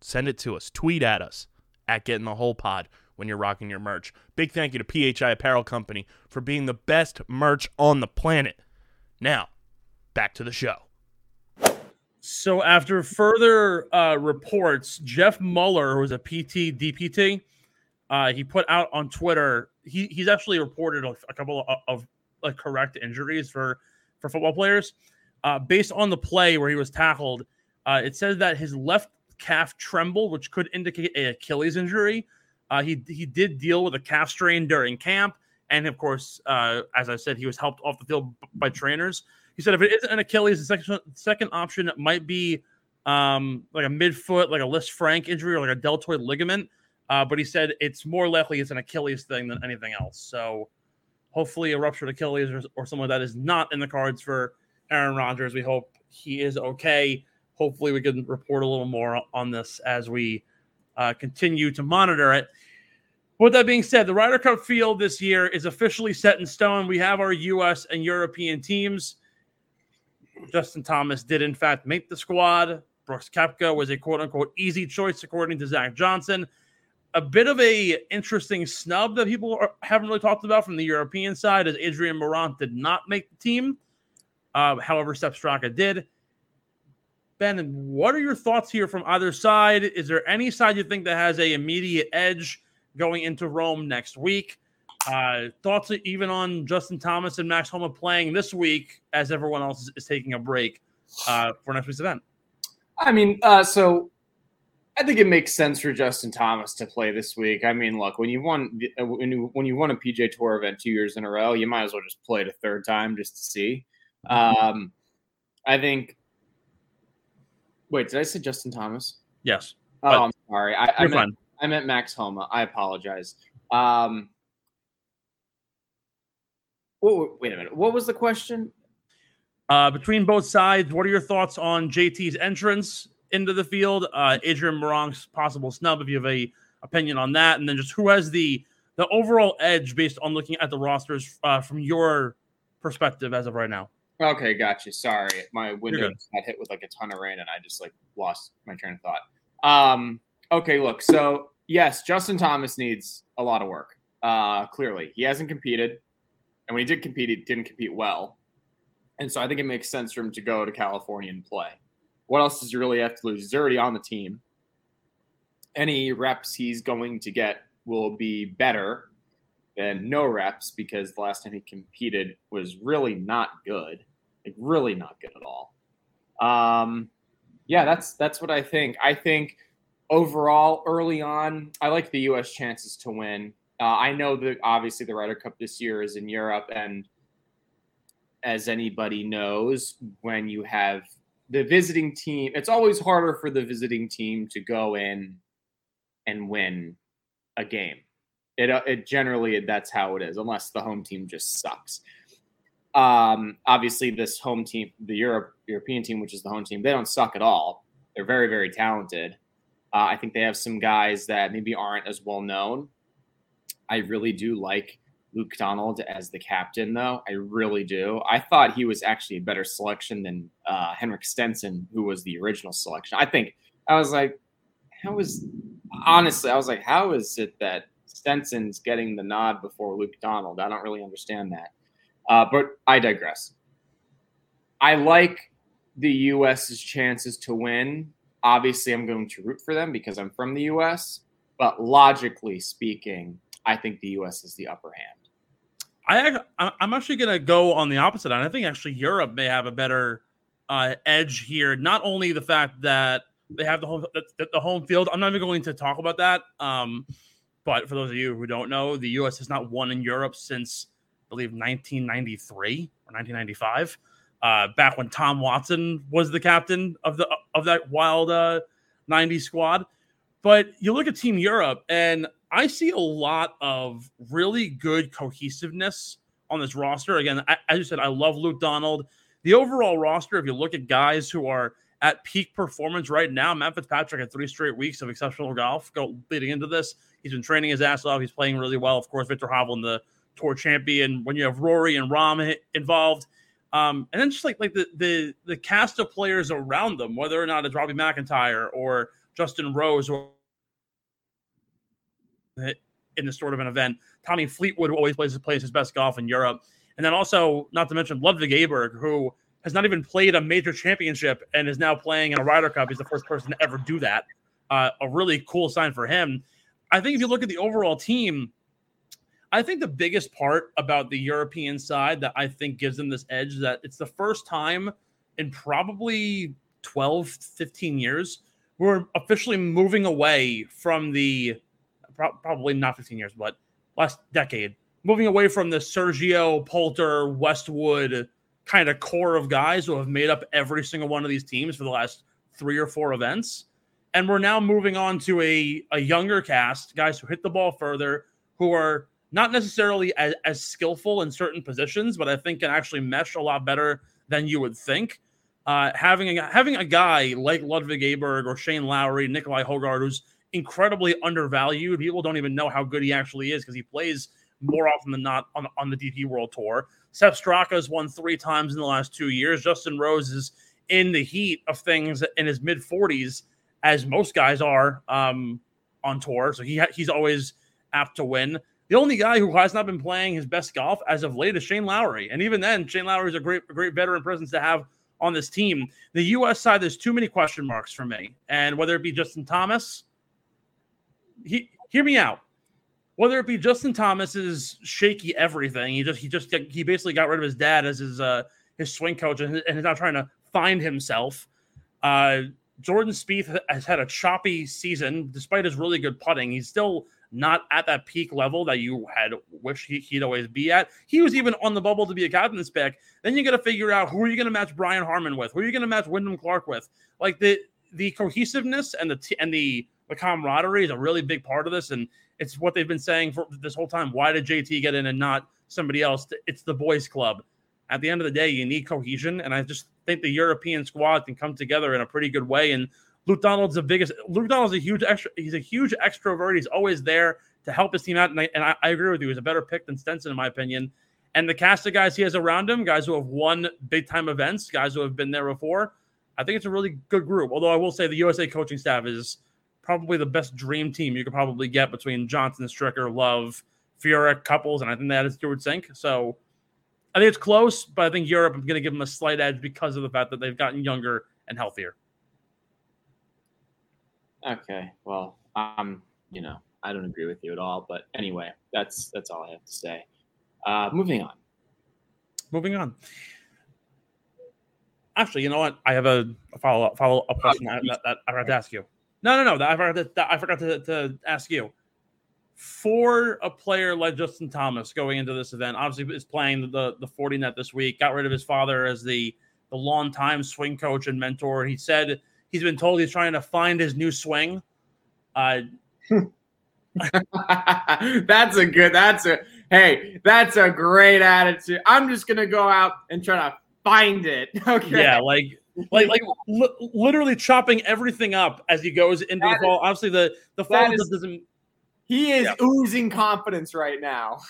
Send it to us. Tweet at us at Get in the Hole Pod when you're rocking your merch. Big thank you to PHI Apparel Company for being the best merch on the planet. Now, back to the show. So after further uh, reports, Jeff Muller, who's a PT DPT, uh, he put out on Twitter. He, he's actually reported a, a couple of, of like correct injuries for for football players, uh, based on the play where he was tackled. Uh, it says that his left calf trembled, which could indicate a Achilles injury. Uh, he he did deal with a calf strain during camp, and of course, uh, as I said, he was helped off the field by trainers. He said if it isn't an Achilles, the second second option might be um, like a midfoot, like a Lisfranc injury or like a deltoid ligament. Uh, but he said it's more likely it's an Achilles thing than anything else. So hopefully a ruptured Achilles or, or someone that is not in the cards for Aaron Rodgers. We hope he is okay. Hopefully we can report a little more on this as we uh, continue to monitor it. With that being said, the Ryder Cup field this year is officially set in stone. We have our U.S. and European teams. Justin Thomas did, in fact, make the squad. Brooks Koepka was a quote unquote easy choice, according to Zach Johnson. A bit of a interesting snub that people are, haven't really talked about from the European side is Adrian Meronk did not make the team. Uh, however, Sepp Straka did. Ben, what are your thoughts here from either side? Is there any side you think that has a immediate edge going into Rome next week? Uh, thoughts even on Justin Thomas and Max Homa playing this week as everyone else is, is taking a break uh, for next week's event? I mean, uh, so I think it makes sense for Justin Thomas to play this week. I mean, look, when you won when you when you won a PGA Tour event two years in a row, you might as well just play it a third time just to see. Um, I think. Wait, did I say Justin Thomas? Yes. Oh, I'm sorry. I, I You're meant, fine. I meant Max Homa. I apologize. Um, whoa, wait a minute. What was the question? Uh, between both sides, what are your thoughts on JT's entrance into the field? Uh, Adrian Meronk's possible snub, if you have a opinion on that, and then just who has the the overall edge based on looking at the rosters uh, from your perspective as of right now. Okay, gotcha. Sorry, my window got hit with like a ton of rain, and I just like lost my train of thought. Um, okay, look. So yes, Justin Thomas needs a lot of work. Uh, clearly, he hasn't competed, and when he did compete, he didn't compete well. And so I think it makes sense for him to go to California and play. What else does he really have to lose? He's already on the team. Any reps he's going to get will be better than no reps because the last time he competed was really not good, like really not good at all. Um, yeah, that's that's what I think. I think overall, early on, I like the U.S. chances to win. Uh, I know that obviously the Ryder Cup this year is in Europe, and as anybody knows, when you have the visiting team, it's always harder for the visiting team to go in and win a game. It, uh, it generally that's how it is, unless the home team just sucks. Um, obviously, this home team, the Europe European team, which is the home team, they don't suck at all. They're very very talented. Uh, I think they have some guys that maybe aren't as well known. I really do like Luke Donald as the captain, though. I really do. I thought he was actually a better selection than uh, Henrik Stenson, who was the original selection. I think I was like, how is honestly, I was like, how is it that Stenson's getting the nod before Luke Donald? I don't really understand that. Uh, but I digress. I like the U.S.'s chances to win. Obviously, I'm going to root for them because I'm from the U.S. But logically speaking, I think the U.S. is the upper hand. I I'm actually going to go on the opposite end. I think actually Europe may have a better uh, edge here. Not only the fact that they have the home the, the home field. I'm not even going to talk about that. Um, but for those of you who don't know, the U.S. has not won in Europe since I believe 1993 or 1995. Uh, back when Tom Watson was the captain of the of that wild uh, 90s squad. But you look at Team Europe, and I see a lot of really good cohesiveness on this roster. Again, I, as you said, I love Luke Donald. The overall roster, if you look at guys who are at peak performance right now, Matt Fitzpatrick had three straight weeks of exceptional golf go leading into this. He's been training his ass off. He's playing really well. Of course, Viktor Hovland, the tour champion. When you have Rory and Rahm involved, um, and then just like like the the the cast of players around them, whether or not it's Robbie MacIntyre or Justin Rose or in this sort of an event. Tommy Fleetwood always plays plays his best golf in Europe, and then also not to mention Ludvig Aberg, who has not even played a major championship and is now playing in a Ryder Cup. He's the first person to ever do that. Uh, a really cool sign for him. I think if you look at the overall team, I think the biggest part about the European side that I think gives them this edge is that it's the first time in probably 12, 15 years we're officially moving away from the pro- probably not 15 years, but last decade, moving away from the Sergio, Poulter, Westwood kind of core of guys who have made up every single one of these teams for the last three or four events. And we're now moving on to a, a younger cast, guys who hit the ball further, who are not necessarily as, as skillful in certain positions, but I think can actually mesh a lot better than you would think. Uh, having a having a guy like Ludvig Aberg or Shane Lowry, Nikolai Højgaard, who's incredibly undervalued. People don't even know how good he actually is because he plays more often than not on, on the DP World Tour. Straka has won three times in the last two years. Justin Rose is in the heat of things in his mid 40s, as most guys are um, on tour. So he he's always apt to win. The only guy who has not been playing his best golf as of late is Shane Lowry. And even then, Shane Lowry is a great, great veteran presence to have on this team. The U.S. side, there's too many question marks for me. And whether it be Justin Thomas, he hear me out. Whether it be Justin Thomas's shaky everything, he just he just he basically got rid of his dad as his uh his swing coach and, and is now trying to find himself. Uh, Jordan Spieth has had a choppy season despite his really good putting. He's still not at that peak level that you had wished he, would always be at. He was even on the bubble to be a captain's pick. Then you got to figure out who are you going to match Brian Harman with? Who are you going to match Wyndham Clark with? Like the the cohesiveness and the t- and the the camaraderie is a really big part of this, and it's what they've been saying for this whole time. Why did JT get in and not somebody else? It's the boys' club. At the end of the day, you need cohesion, and I just think the European squad can come together in a pretty good way. And Luke Donald's the biggest. Luke Donald's a huge extra. He's a huge extrovert. He's always there to help his team out, and I, and I, I agree with you. He's a better pick than Stenson, in my opinion. And the cast of guys he has around him, guys who have won big time events, guys who have been there before, I think it's a really good group. Although I will say the USA coaching staff is probably the best dream team you could probably get between Johnson, Stricker, Love, Furyk, Couples, and I think that is Stewart Cink. So I think it's close, but I think Europe is going to give them a slight edge because of the fact that they've gotten younger and healthier. Okay, well, um, you know, I don't agree with you at all. But anyway, that's that's all I have to say. Uh, moving on. Moving on. Actually, you know what? I have a, a follow up follow up question that, that, that I forgot to ask you. No, no, no. That I forgot to, that I forgot to, to ask you. For a player like Justin Thomas going into this event, obviously is playing the the Fortinet this week. Got rid of his father as the the longtime swing coach and mentor. He said he's been told he's trying to find his new swing. Uh, that's a good. That's a hey. That's a great attitude. I'm just gonna go out and try to find it. Okay. Yeah, like like like li- literally chopping everything up as he goes into That the fall. Obviously, the the fall is- doesn't. He is Yeah. oozing confidence right now.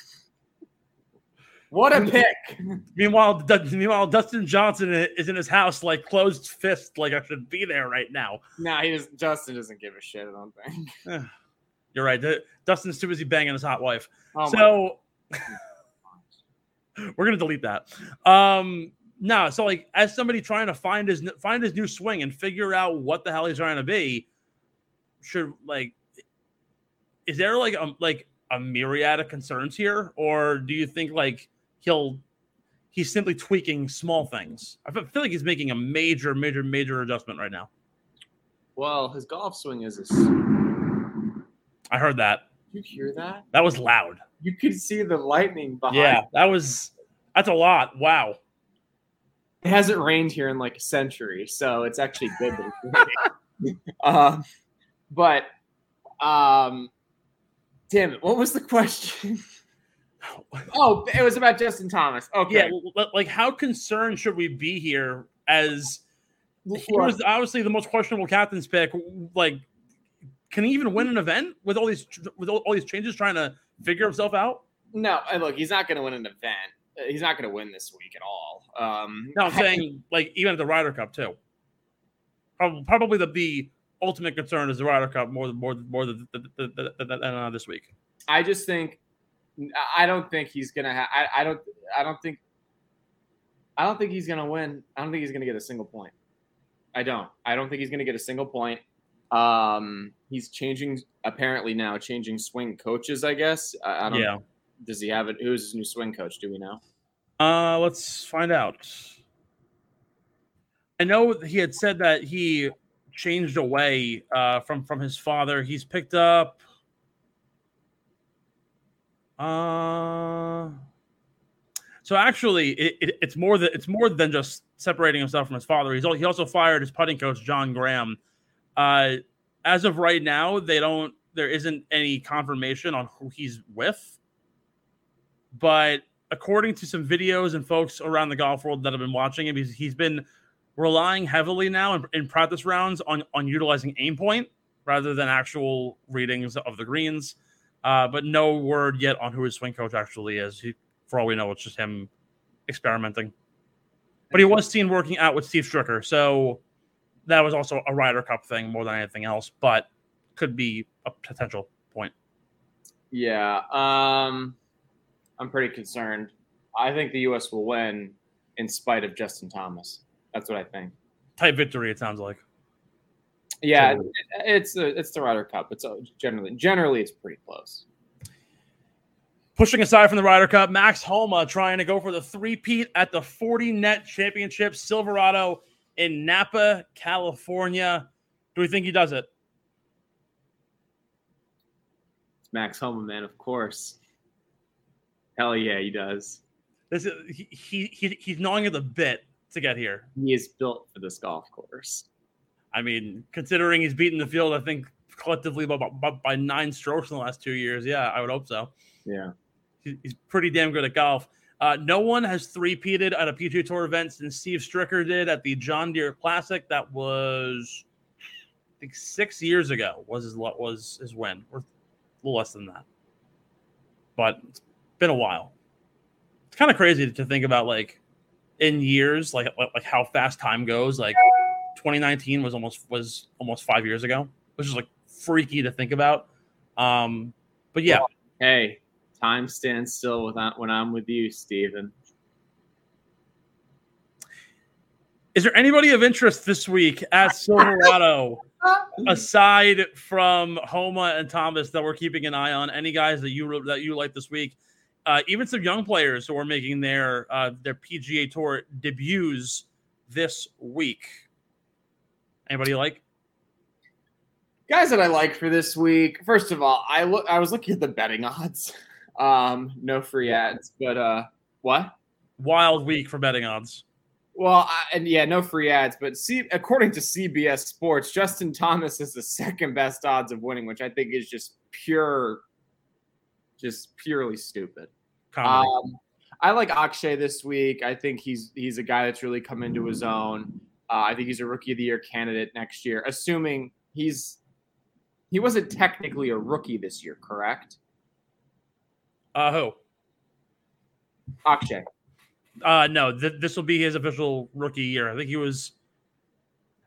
What a pick. Meanwhile, meanwhile, Dustin Johnson is in his house, like closed fist, like I should be there right now. Nah, he doesn't. Justin doesn't give a shit. I don't think. You're right. Du- Dustin's too busy banging his hot wife. Oh so we're gonna delete that. Um, no, so like as somebody trying to find his find his new swing and figure out what the hell he's trying to be, should like, is there like a like a myriad of concerns here, or do you think like he'll he's simply tweaking small things? I feel like he's making a major, major, major adjustment right now. Well, his golf swing is a. I heard that. you hear that? That was loud. You could see the lightning behind. Yeah, that was that's a lot. Wow. It hasn't rained here in like a century, so it's actually good that it's raining. um, but um, damn it, what was the question? oh, it was about Justin Thomas. Okay. Yeah, like how concerned should we be here as he was obviously the most questionable captain's pick. Like, can he even win an event with all these with all, all these changes trying to figure himself out? no, and look, he's not going to win an event. Uh, He's not going to win this week at all. Um, No, I'm saying like even at the Ryder Cup too. Probably, probably the, the ultimate concern is the Ryder Cup more than more than more than, than, than, uh, this week. I just think I don't think he's gonna. I, I don't. I don't think. I don't think he's gonna win. I don't think he's gonna get a single point. I don't. I don't think he's gonna get a single point. Um, he's changing apparently now, changing swing coaches. I guess. I, I don't. Yeah. Does he have it? Who's his new swing coach? Do we know? Uh, let's find out. I know he had said that he changed away uh, from from his father. He's picked up. Uh, so actually, it, it, it's more that it's more than just separating himself from his father. He's he also fired his putting coach John Graham. Uh, as of right now, they don't. There isn't any confirmation on who he's with, but according to some videos and folks around the golf world that have been watching him, he's, he's been relying heavily now in, in practice rounds on, on utilizing AimPoint rather than actual readings of the greens. Uh, but no word yet on who his swing coach actually is. He, for all we know, it's just him experimenting. But he was seen working out with Steve Stricker, so that was also a Ryder Cup thing more than anything else. But could be a potential point. Yeah. Um, I'm pretty concerned. I think the U.S. will win in spite of Justin Thomas. That's what I think. Tight victory, it sounds like. Yeah, So- it- it's the it's the Ryder Cup. It's uh, generally generally it's pretty close. Pushing aside from the Ryder Cup, Max Homa trying to go for the three-peat at the Fortinet Championship Silverado in Napa, California. Do we think he does it? It's Max Homa, man, of course. Hell yeah, he does. This is he, he, he he's gnawing at the bit to get here. He is built for this golf course. I mean, considering he's beaten the field, I think collectively by, by, by nine strokes in the last two years. Yeah, I would hope so. Yeah. He- He's pretty damn good at golf. Uh, no one has three-peated at a PGA Tour event since Steve Stricker did at the John Deere Classic. That was, I think, six years ago. Was his was his win, or a little less than that. But it's been a while. It's kind of crazy to think about, like in years, like like like how fast time goes. Like 2019 was almost was almost five years ago, which is like freaky to think about. Um, but yeah, Hey, time stands still without when I'm with you, Steven. Is there anybody of interest this week at Silverado aside from Homa and Thomas that we're keeping an eye on, any guys that you that you like this week, uh, even some young players who are making their uh, their PGA Tour debuts this week. Anybody like? Guys that I like for this week. First of all, I look. I was looking at the betting odds. Um, no free ads, but uh, what? Wild week for betting odds. Well, I, and yeah, no free ads, but see, according to CBS Sports, Justin Thomas is the second best odds of winning, which I think is just pure, just purely stupid. Um, I like Akshay this week. I think he's he's a guy that's really come into his own. Uh, I think he's a rookie of the year candidate next year, assuming he's he wasn't technically a rookie this year, correct? Uh, who? Akshay. Uh, no, th- this will be his official rookie year. I think he was,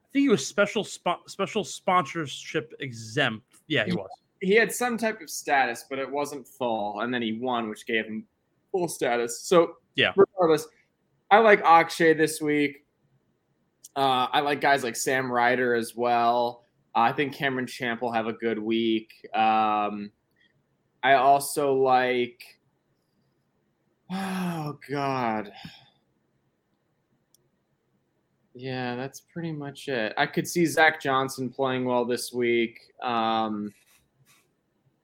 I think he was special spo- special sponsorship exempt. Yeah, he was. He had some type of status, but it wasn't full, and then he won, which gave him full status. So Yeah. regardless, I like Akshay this week. Uh, I like guys like Sam Ryder as well. I think Cameron Champ will have a good week. Um, I also like. Oh God. Yeah, that's pretty much it. I could see Zach Johnson playing well this week. Um,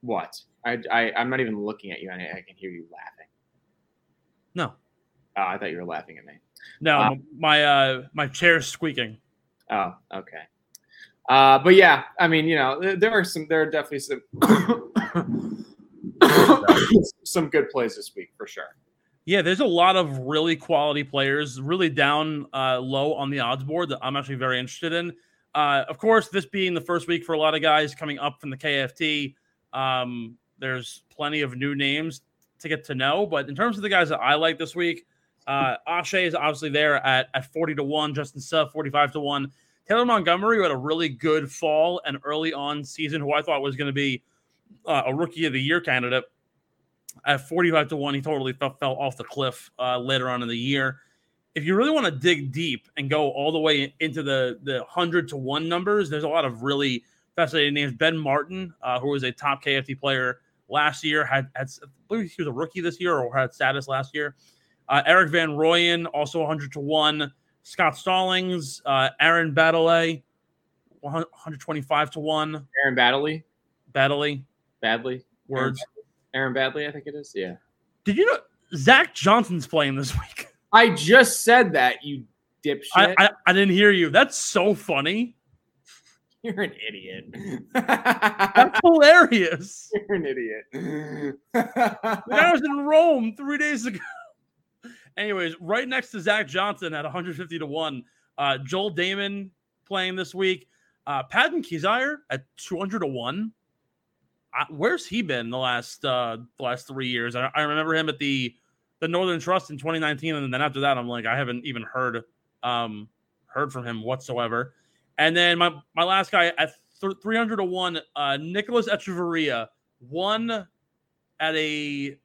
what? I, I I'm not even looking at you. I, I can hear you laughing. No, Oh, I thought you were laughing at me. no, Uh, my uh, my chair's squeaking. Oh, okay. Uh, but yeah, I mean, you know, there- there are some, there are definitely some, some good plays this week for sure. Yeah, there's a lot of really quality players, really down uh, low on the odds board that I'm actually very interested in. Uh, of course, this being the first week for a lot of guys coming up from the KFT, um, there's plenty of new names to get to know. But in terms of the guys that I like this week, uh, Ashe is obviously there at, at 40 to 1, Justin Suh 45 to 1. Taylor Montgomery, who had a really good fall and early on season, who I thought was going to be uh, a rookie of the year candidate at 45 to 1 he totally fell, fell off the cliff uh, later on in the year if you really want to dig deep and go all the way into the the 100 to 1 numbers there's a lot of really fascinating names ben martin uh, who was a top kft player last year had, had I believe he was a rookie this year or had status last year uh, erik van rooyen also 100 to 1 scott stallings uh, aaron baddeley 125 to 1 Aaron Badley, baddeley Badley, words Aaron Badley, I think it is. Yeah. did you know zach johnson's playing this week I just said that, you dipshit. I, I, I didn't hear you. That's so funny. You're an idiot. That's hilarious. You're an idiot. The guy was in Rome three days ago. Anyways, right next to Zach Johnson at 150 to 1. Uh, Joel Dahmen playing this week. Uh, Patton Kizzire at 200 to 1. Uh, where's he been the last uh, the last three years? I, I remember him at the the Northern Trust in 2019, and then after that, I'm like, I haven't even heard um, heard from him whatsoever. And then my my last guy at th- 300 to one, uh, Nicolas Echavarria won at a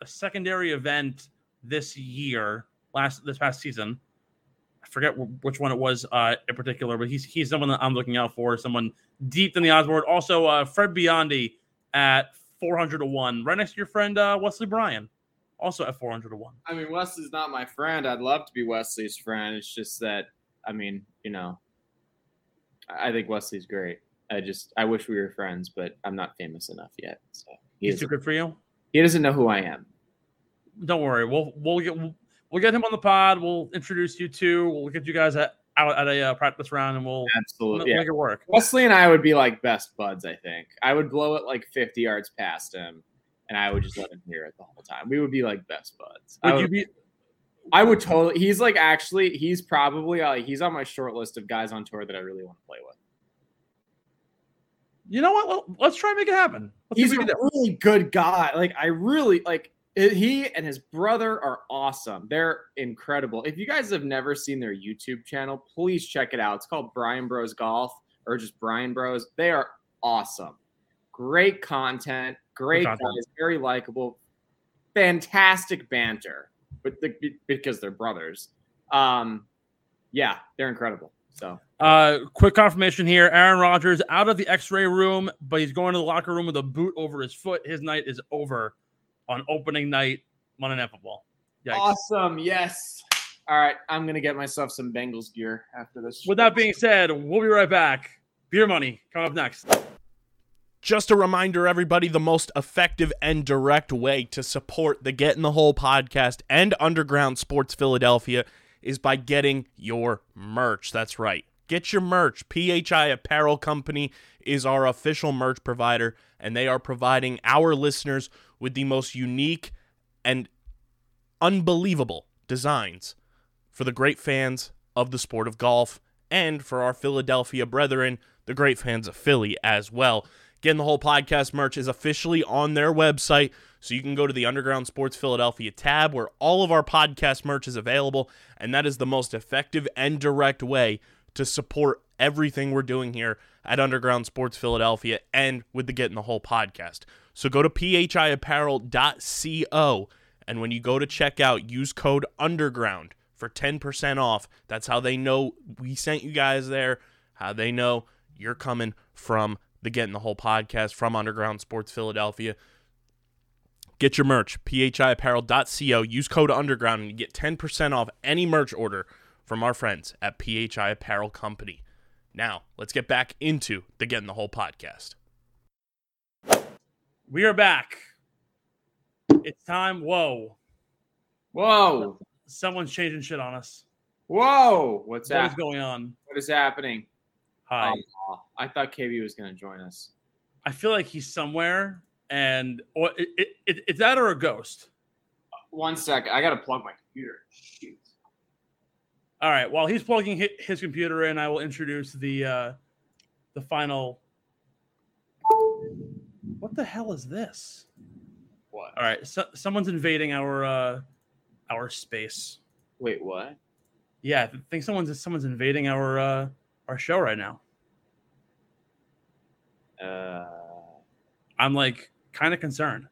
a secondary event this year, last this past season. I forget wh- which one it was uh, in particular, but he's he's someone that I'm looking out for. Someone deep in the odds board. Also, uh, Fred Biondi at 400 to one, right next to your friend uh, Wesley Bryan, also at 400 to one. I mean, Wesley's not my friend. I'd love to be Wesley's friend. It's just that, I mean, you know, I think Wesley's great. I just, I wish we were friends, but I'm not famous enough yet. So he He's too good for you. he doesn't know who I am. Don't worry, we'll we'll get we'll, get him on the pod. We'll introduce you two. We'll get you guys at, out at a uh, practice round, and we'll Absolutely. make Yeah. it work. Wesley and I would be like best buds, I think. I would blow it like 50 yards past him, and I would just let him hear it the whole time. We would be like best buds. I Would you be? I would totally. He's like actually, he's probably uh, he's on my short list of guys on tour that I really want to play with. You know what? Well, let's try and make it happen. Let's He's a what we can do. really good guy. Like I really like he and his brother are awesome. They're incredible. If you guys have never seen their YouTube channel, please check it out. It's called Bryan Bros Golf or just Bryan Bros. They are awesome. Great content, great content. guys, very likable, fantastic banter. But the, because they're brothers, um, yeah, they're incredible. So Uh, quick confirmation here: Aaron Rodgers out of the X-ray room, but he's going to the locker room with a boot over his foot. His night is over on opening night Monday Night Football. Yikes. awesome. Yes. All right. I'm gonna get myself some Bengals gear after this. With that being said, we'll be right back. Beer money coming up next. Just a reminder, everybody, the most effective and direct way to support the Get in the Hole podcast and Underground Sports Philadelphia is by getting your merch. That's right. Get your merch. PHI Apparel Company is our official merch provider, and they are providing our listeners with the most unique and unbelievable designs for the great fans of the sport of golf and for our Philadelphia brethren, the great fans of Philly as well. Again, the whole podcast merch is officially on their website, so you can go to the Underground Sports Philadelphia tab where all of our podcast merch is available, and that is the most effective and direct way to support everything we're doing here at Underground Sports Philadelphia and with the Get in the Hole podcast. So go to phiapparel.co, and when you go to checkout, use code UNDERGROUND for 10% off. That's how they know we sent you guys there, how they know you're coming from the Get in the Hole podcast from Underground Sports Philadelphia. Get your merch, phiapparel.co. Use code underground and you get 10% off any merch order from our friends at PHI Apparel Company. Now, let's get back into the Get in the Hole podcast. We are back. It's time. Whoa, Whoa. someone's changing shit on us. Whoa. What's that? What is going on? What is happening? Hi. Oh, I thought KB was gonna join us. I feel like he's somewhere, and or it, it, it, it's that or a ghost. One second. I gotta plug my computer. Shoot. All right. While he's plugging hi- his computer in, I will introduce the uh, the final. What the hell is this? What? All right, so, someone's invading our uh, our space. Wait, what? Yeah, I think someone's someone's invading our uh, our show right now. Uh, I'm like kind of concerned.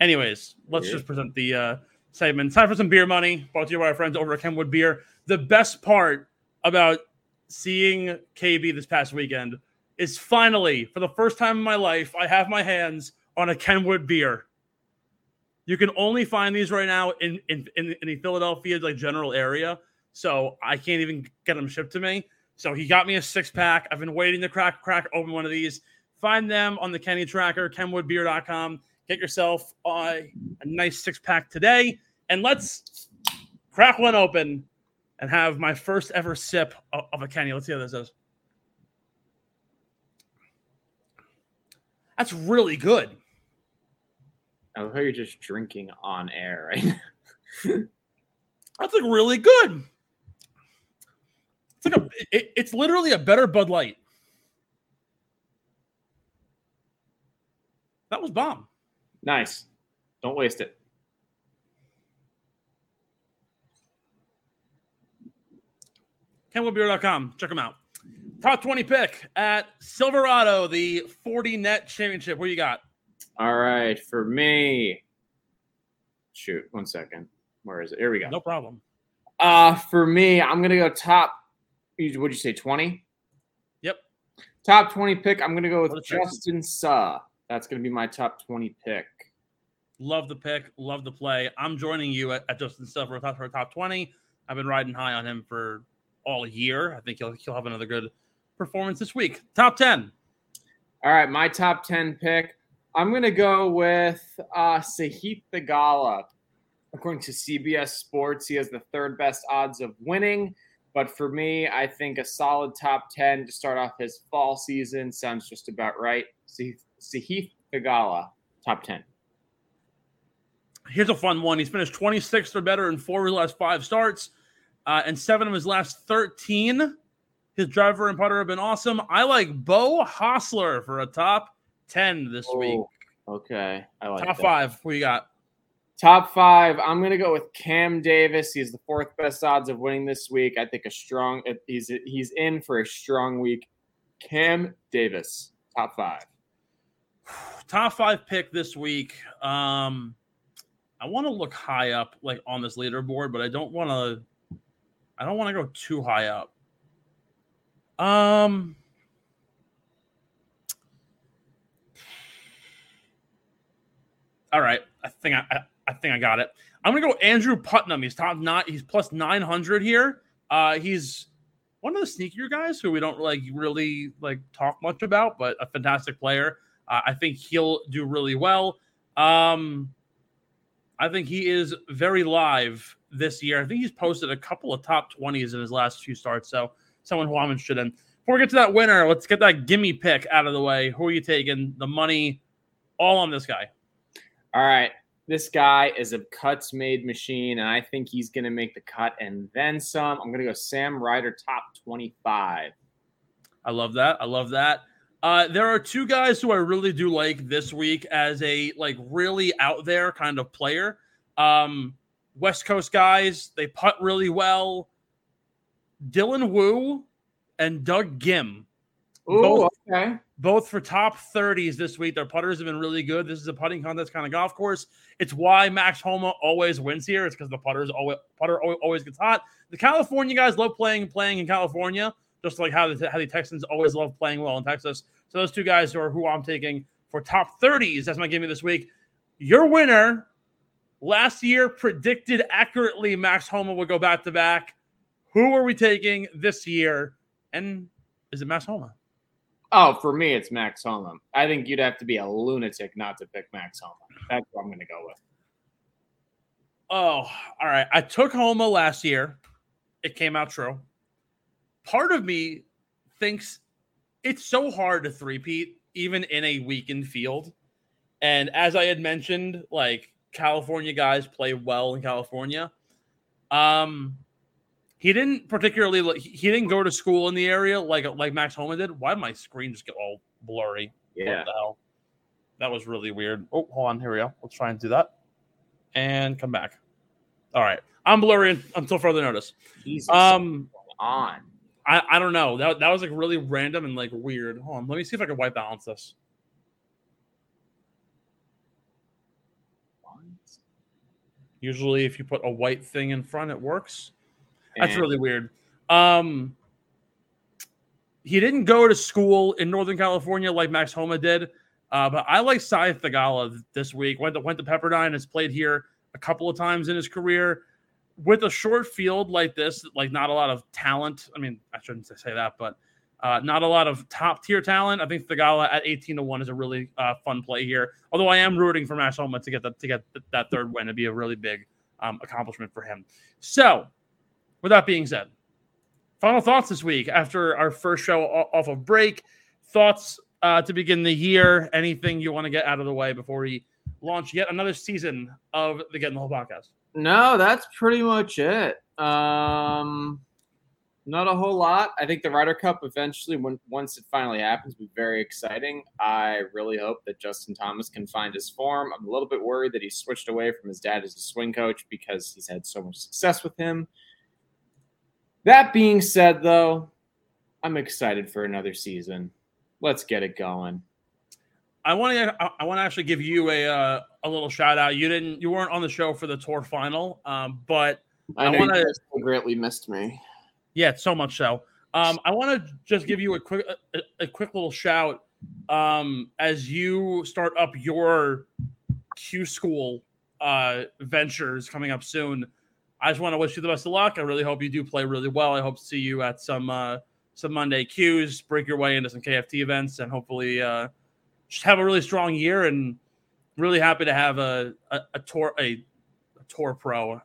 Anyways, let's Weird. just present the uh, segment. Time for some beer money. Brought to you by our friends over at Kenwood Beer. The best part about seeing KB this past weekend is finally, for the first time in my life, I have my hands on a Kenwood beer. You can only find these right now in in, in, in the Philadelphia like general area, so I can't even get them shipped to me. So he got me a six pack. I've been waiting to crack crack open one of these. Find them on the Kenny Tracker, kenwoodbeer.com. Get yourself uh, a nice six pack today, and let's crack one open and have my first ever sip of, a Kenny. Let's see how this is. That's really good. I love how you're just drinking on air right now. That's like really good. It's like a. It, it's literally a better Bud Light. That was bomb. Nice. Don't waste it. KenwoodBeer.com. Check them out. Top 20 pick at Silverado, the Fortinet championship. What you got? All right, for me. Shoot, one second. Where is it? Here we go. No problem. Uh for me, I'm gonna go top. What'd you say? Twenty. Yep. Top twenty pick. I'm gonna go with What a pick. Justin Suh. That's gonna be my top twenty pick. Love the pick. Love the play. I'm joining you at, at Justin Suh for top, top 20. I've been riding high on him for all year. I think he'll, he'll have another good performance this week. Top 10. All right, my top ten pick. I'm gonna go with uh, Sahith Theegala. According to CBS Sports, he has the third best odds of winning. But for me, I think a solid top 10 to start off his fall season sounds just about right. Sahith Sahith Theegala, top 10. Here's a fun one. He's finished 26th or better in four of his last five starts, uh, and seven of his last 13. His driver and putter have been awesome. I like Beau Hossler for a top 10 this week. Oh, okay. I like Top that. five. What you got? Top five. I'm going to go with Cam Davis. He's the fourth best odds of winning this week. I think a strong. He's he's in for a strong week. Cam Davis, top five. Top five pick this week. Um, I want to look high up, like on this leaderboard, but I don't want to. I don't want to go too high up. Um. All right, I think I, I, I think I got it. I'm gonna go Andrew Putnam. He's top nine. He's plus nine hundred here. Uh, he's one of the sneakier guys who we don't like really like talk much about, but a fantastic player. Uh, I think he'll do really well. Um, I think he is very live this year. I think he's posted a couple of top 20s in his last few starts. So someone who I'm interested in. Before we get to that winner, let's get that gimme pick out of the way. Who are you taking? The money all on this guy. All right. This guy is a cuts made machine, and I think he's going to make the cut and then some. I'm going to go Sam Ryder, top 25. I love that. I love that. Uh, there are two guys who I really do like this week as a like really out there kind of player. Um, West Coast guys, they putt really well. Dylan Wu and Doug Ghim. Ooh, both, okay. both for top 30s this week. Their putters have been really good. This is a putting contest kind of golf course. It's why Max Homa always wins here. It's because the putters always putter always gets hot. The California guys love playing playing in California, just like how the how the Texans always love playing well in Texas. So those two guys are who I'm taking for top 30s. That's my gimme this week. Your winner last year predicted accurately Max Homa would go back to back. Who are we taking this year? And is it Max Homa? Oh, for me, it's Max Homa. I think you'd have to be a lunatic not to pick Max Homa. That's what I'm going to go with. Oh, all right. I took Homa last year. It came out true. Part of me thinks it's so hard to three-peat even in a weakened field. And as I had mentioned, like California guys play well in California. Um, he didn't particularly he didn't go to school in the area like like Max Homa did. Why did my screen just get all blurry? Yeah. What the hell? That was really weird. Oh, hold on. Here we go. Let's try and do that. And come back. All right. I'm blurry until further notice. Jesus. Um, on. I, I don't know. That, that was like really random and like weird. Hold on. Let me see if I can white balance this. Usually, if you put a white thing in front, it works. That's And- really weird. Um, he didn't go to school in Northern California like Max Homa did, uh, but I like Sahith Theegala this week. Went to went to Pepperdine, has played here a couple of times in his career. With a short field like this, like not a lot of talent. I mean, I shouldn't say that, but uh, not a lot of top tier talent. I think Theegala at eighteen to one is a really uh, fun play here. Although I am rooting for Homa to get the, to get that third win. It'd be a really big um, accomplishment for him. So, with that being said, final thoughts this week after our first show off of break. Thoughts uh, to begin the year. Anything you want to get out of the way before we launch yet another season of the Get in the Hole podcast? No, that's pretty much it. Um, not a whole lot. I think the Ryder Cup eventually, when once it finally happens, will be very exciting. I really hope that Justin Thomas can find his form. I'm a little bit worried that he switched away from his dad as a swing coach because he's had so much success with him. That being said, though, I'm excited for another season. Let's get it going. I want to. I want to actually give you a uh, a little shout out. You didn't. You weren't on the show for the tour final, um, but I I guys so greatly missed me. Yeah, so much so. Um, I want to just give you a quick a, a quick little shout um, as you start up your Q school uh, ventures coming up soon. I just want to wish you the best of luck. I really hope you do play really well. I hope to see you at some uh, some Monday Qs, break your way into some KFT events, and hopefully uh, just have a really strong year. And really happy to have a a, a tour a, a tour pro,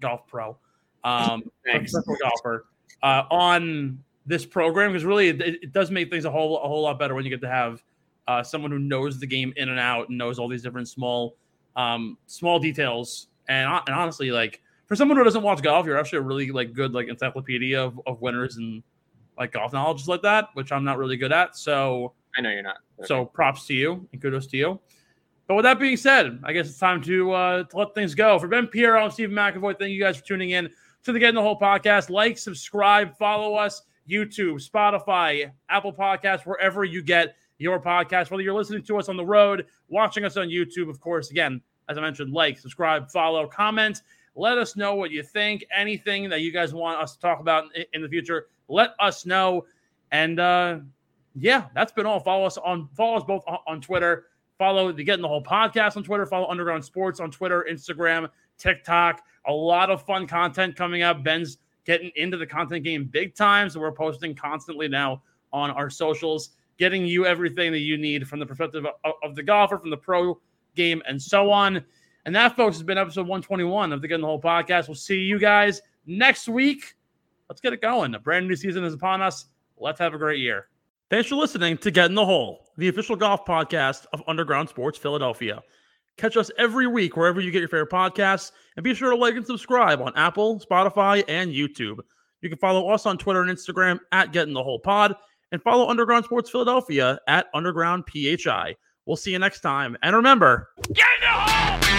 golf pro, um, professional golfer uh, on this program because really it, it does make things a whole a whole lot better when you get to have uh, someone who knows the game in and out and knows all these different small um, small details and, and honestly like for someone who doesn't watch golf you're actually a really like good like encyclopedia of, of winners and like golf knowledge like that which i'm not really good at so I know you're not. so props to you and kudos to you. But with that being said, I guess it's time to uh, to let things go. For Ben Pirro and Steven McAvoy, thank you guys for tuning in to the Get in the Hole podcast. Like, subscribe, follow us, YouTube, Spotify, Apple Podcasts, wherever you get your podcast. Whether you're listening to us on the road, watching us on YouTube, of course, again, as I mentioned, like, subscribe, follow, comment. Let us know what you think. Anything that you guys want us to talk about in the future, let us know. And uh, yeah, that's been all. Follow us on follow us both on, on Twitter. Follow the Get in the Hole podcast on Twitter. Follow Underground Sports on Twitter, Instagram, TikTok. A lot of fun content coming up. Ben's getting into the content game big time, so we're posting constantly now on our socials, getting you everything that you need from the perspective of, of the golfer, from the pro game, and so on. And that, folks, has been episode 121 of the Get in the Hole podcast. We'll see you guys next week. Let's get it going. A brand new season is upon us. Let's have a great year. Thanks for listening to Get in the Hole, the official golf podcast of Underground Sports Philadelphia. Catch us every week wherever you get your favorite podcasts, and be sure to like and subscribe on Apple, Spotify, and YouTube. You can follow us on Twitter and Instagram at Get in the Hole Pod, and follow Underground Sports Philadelphia at Underground PHI. We'll see you next time, and remember, get in the hole!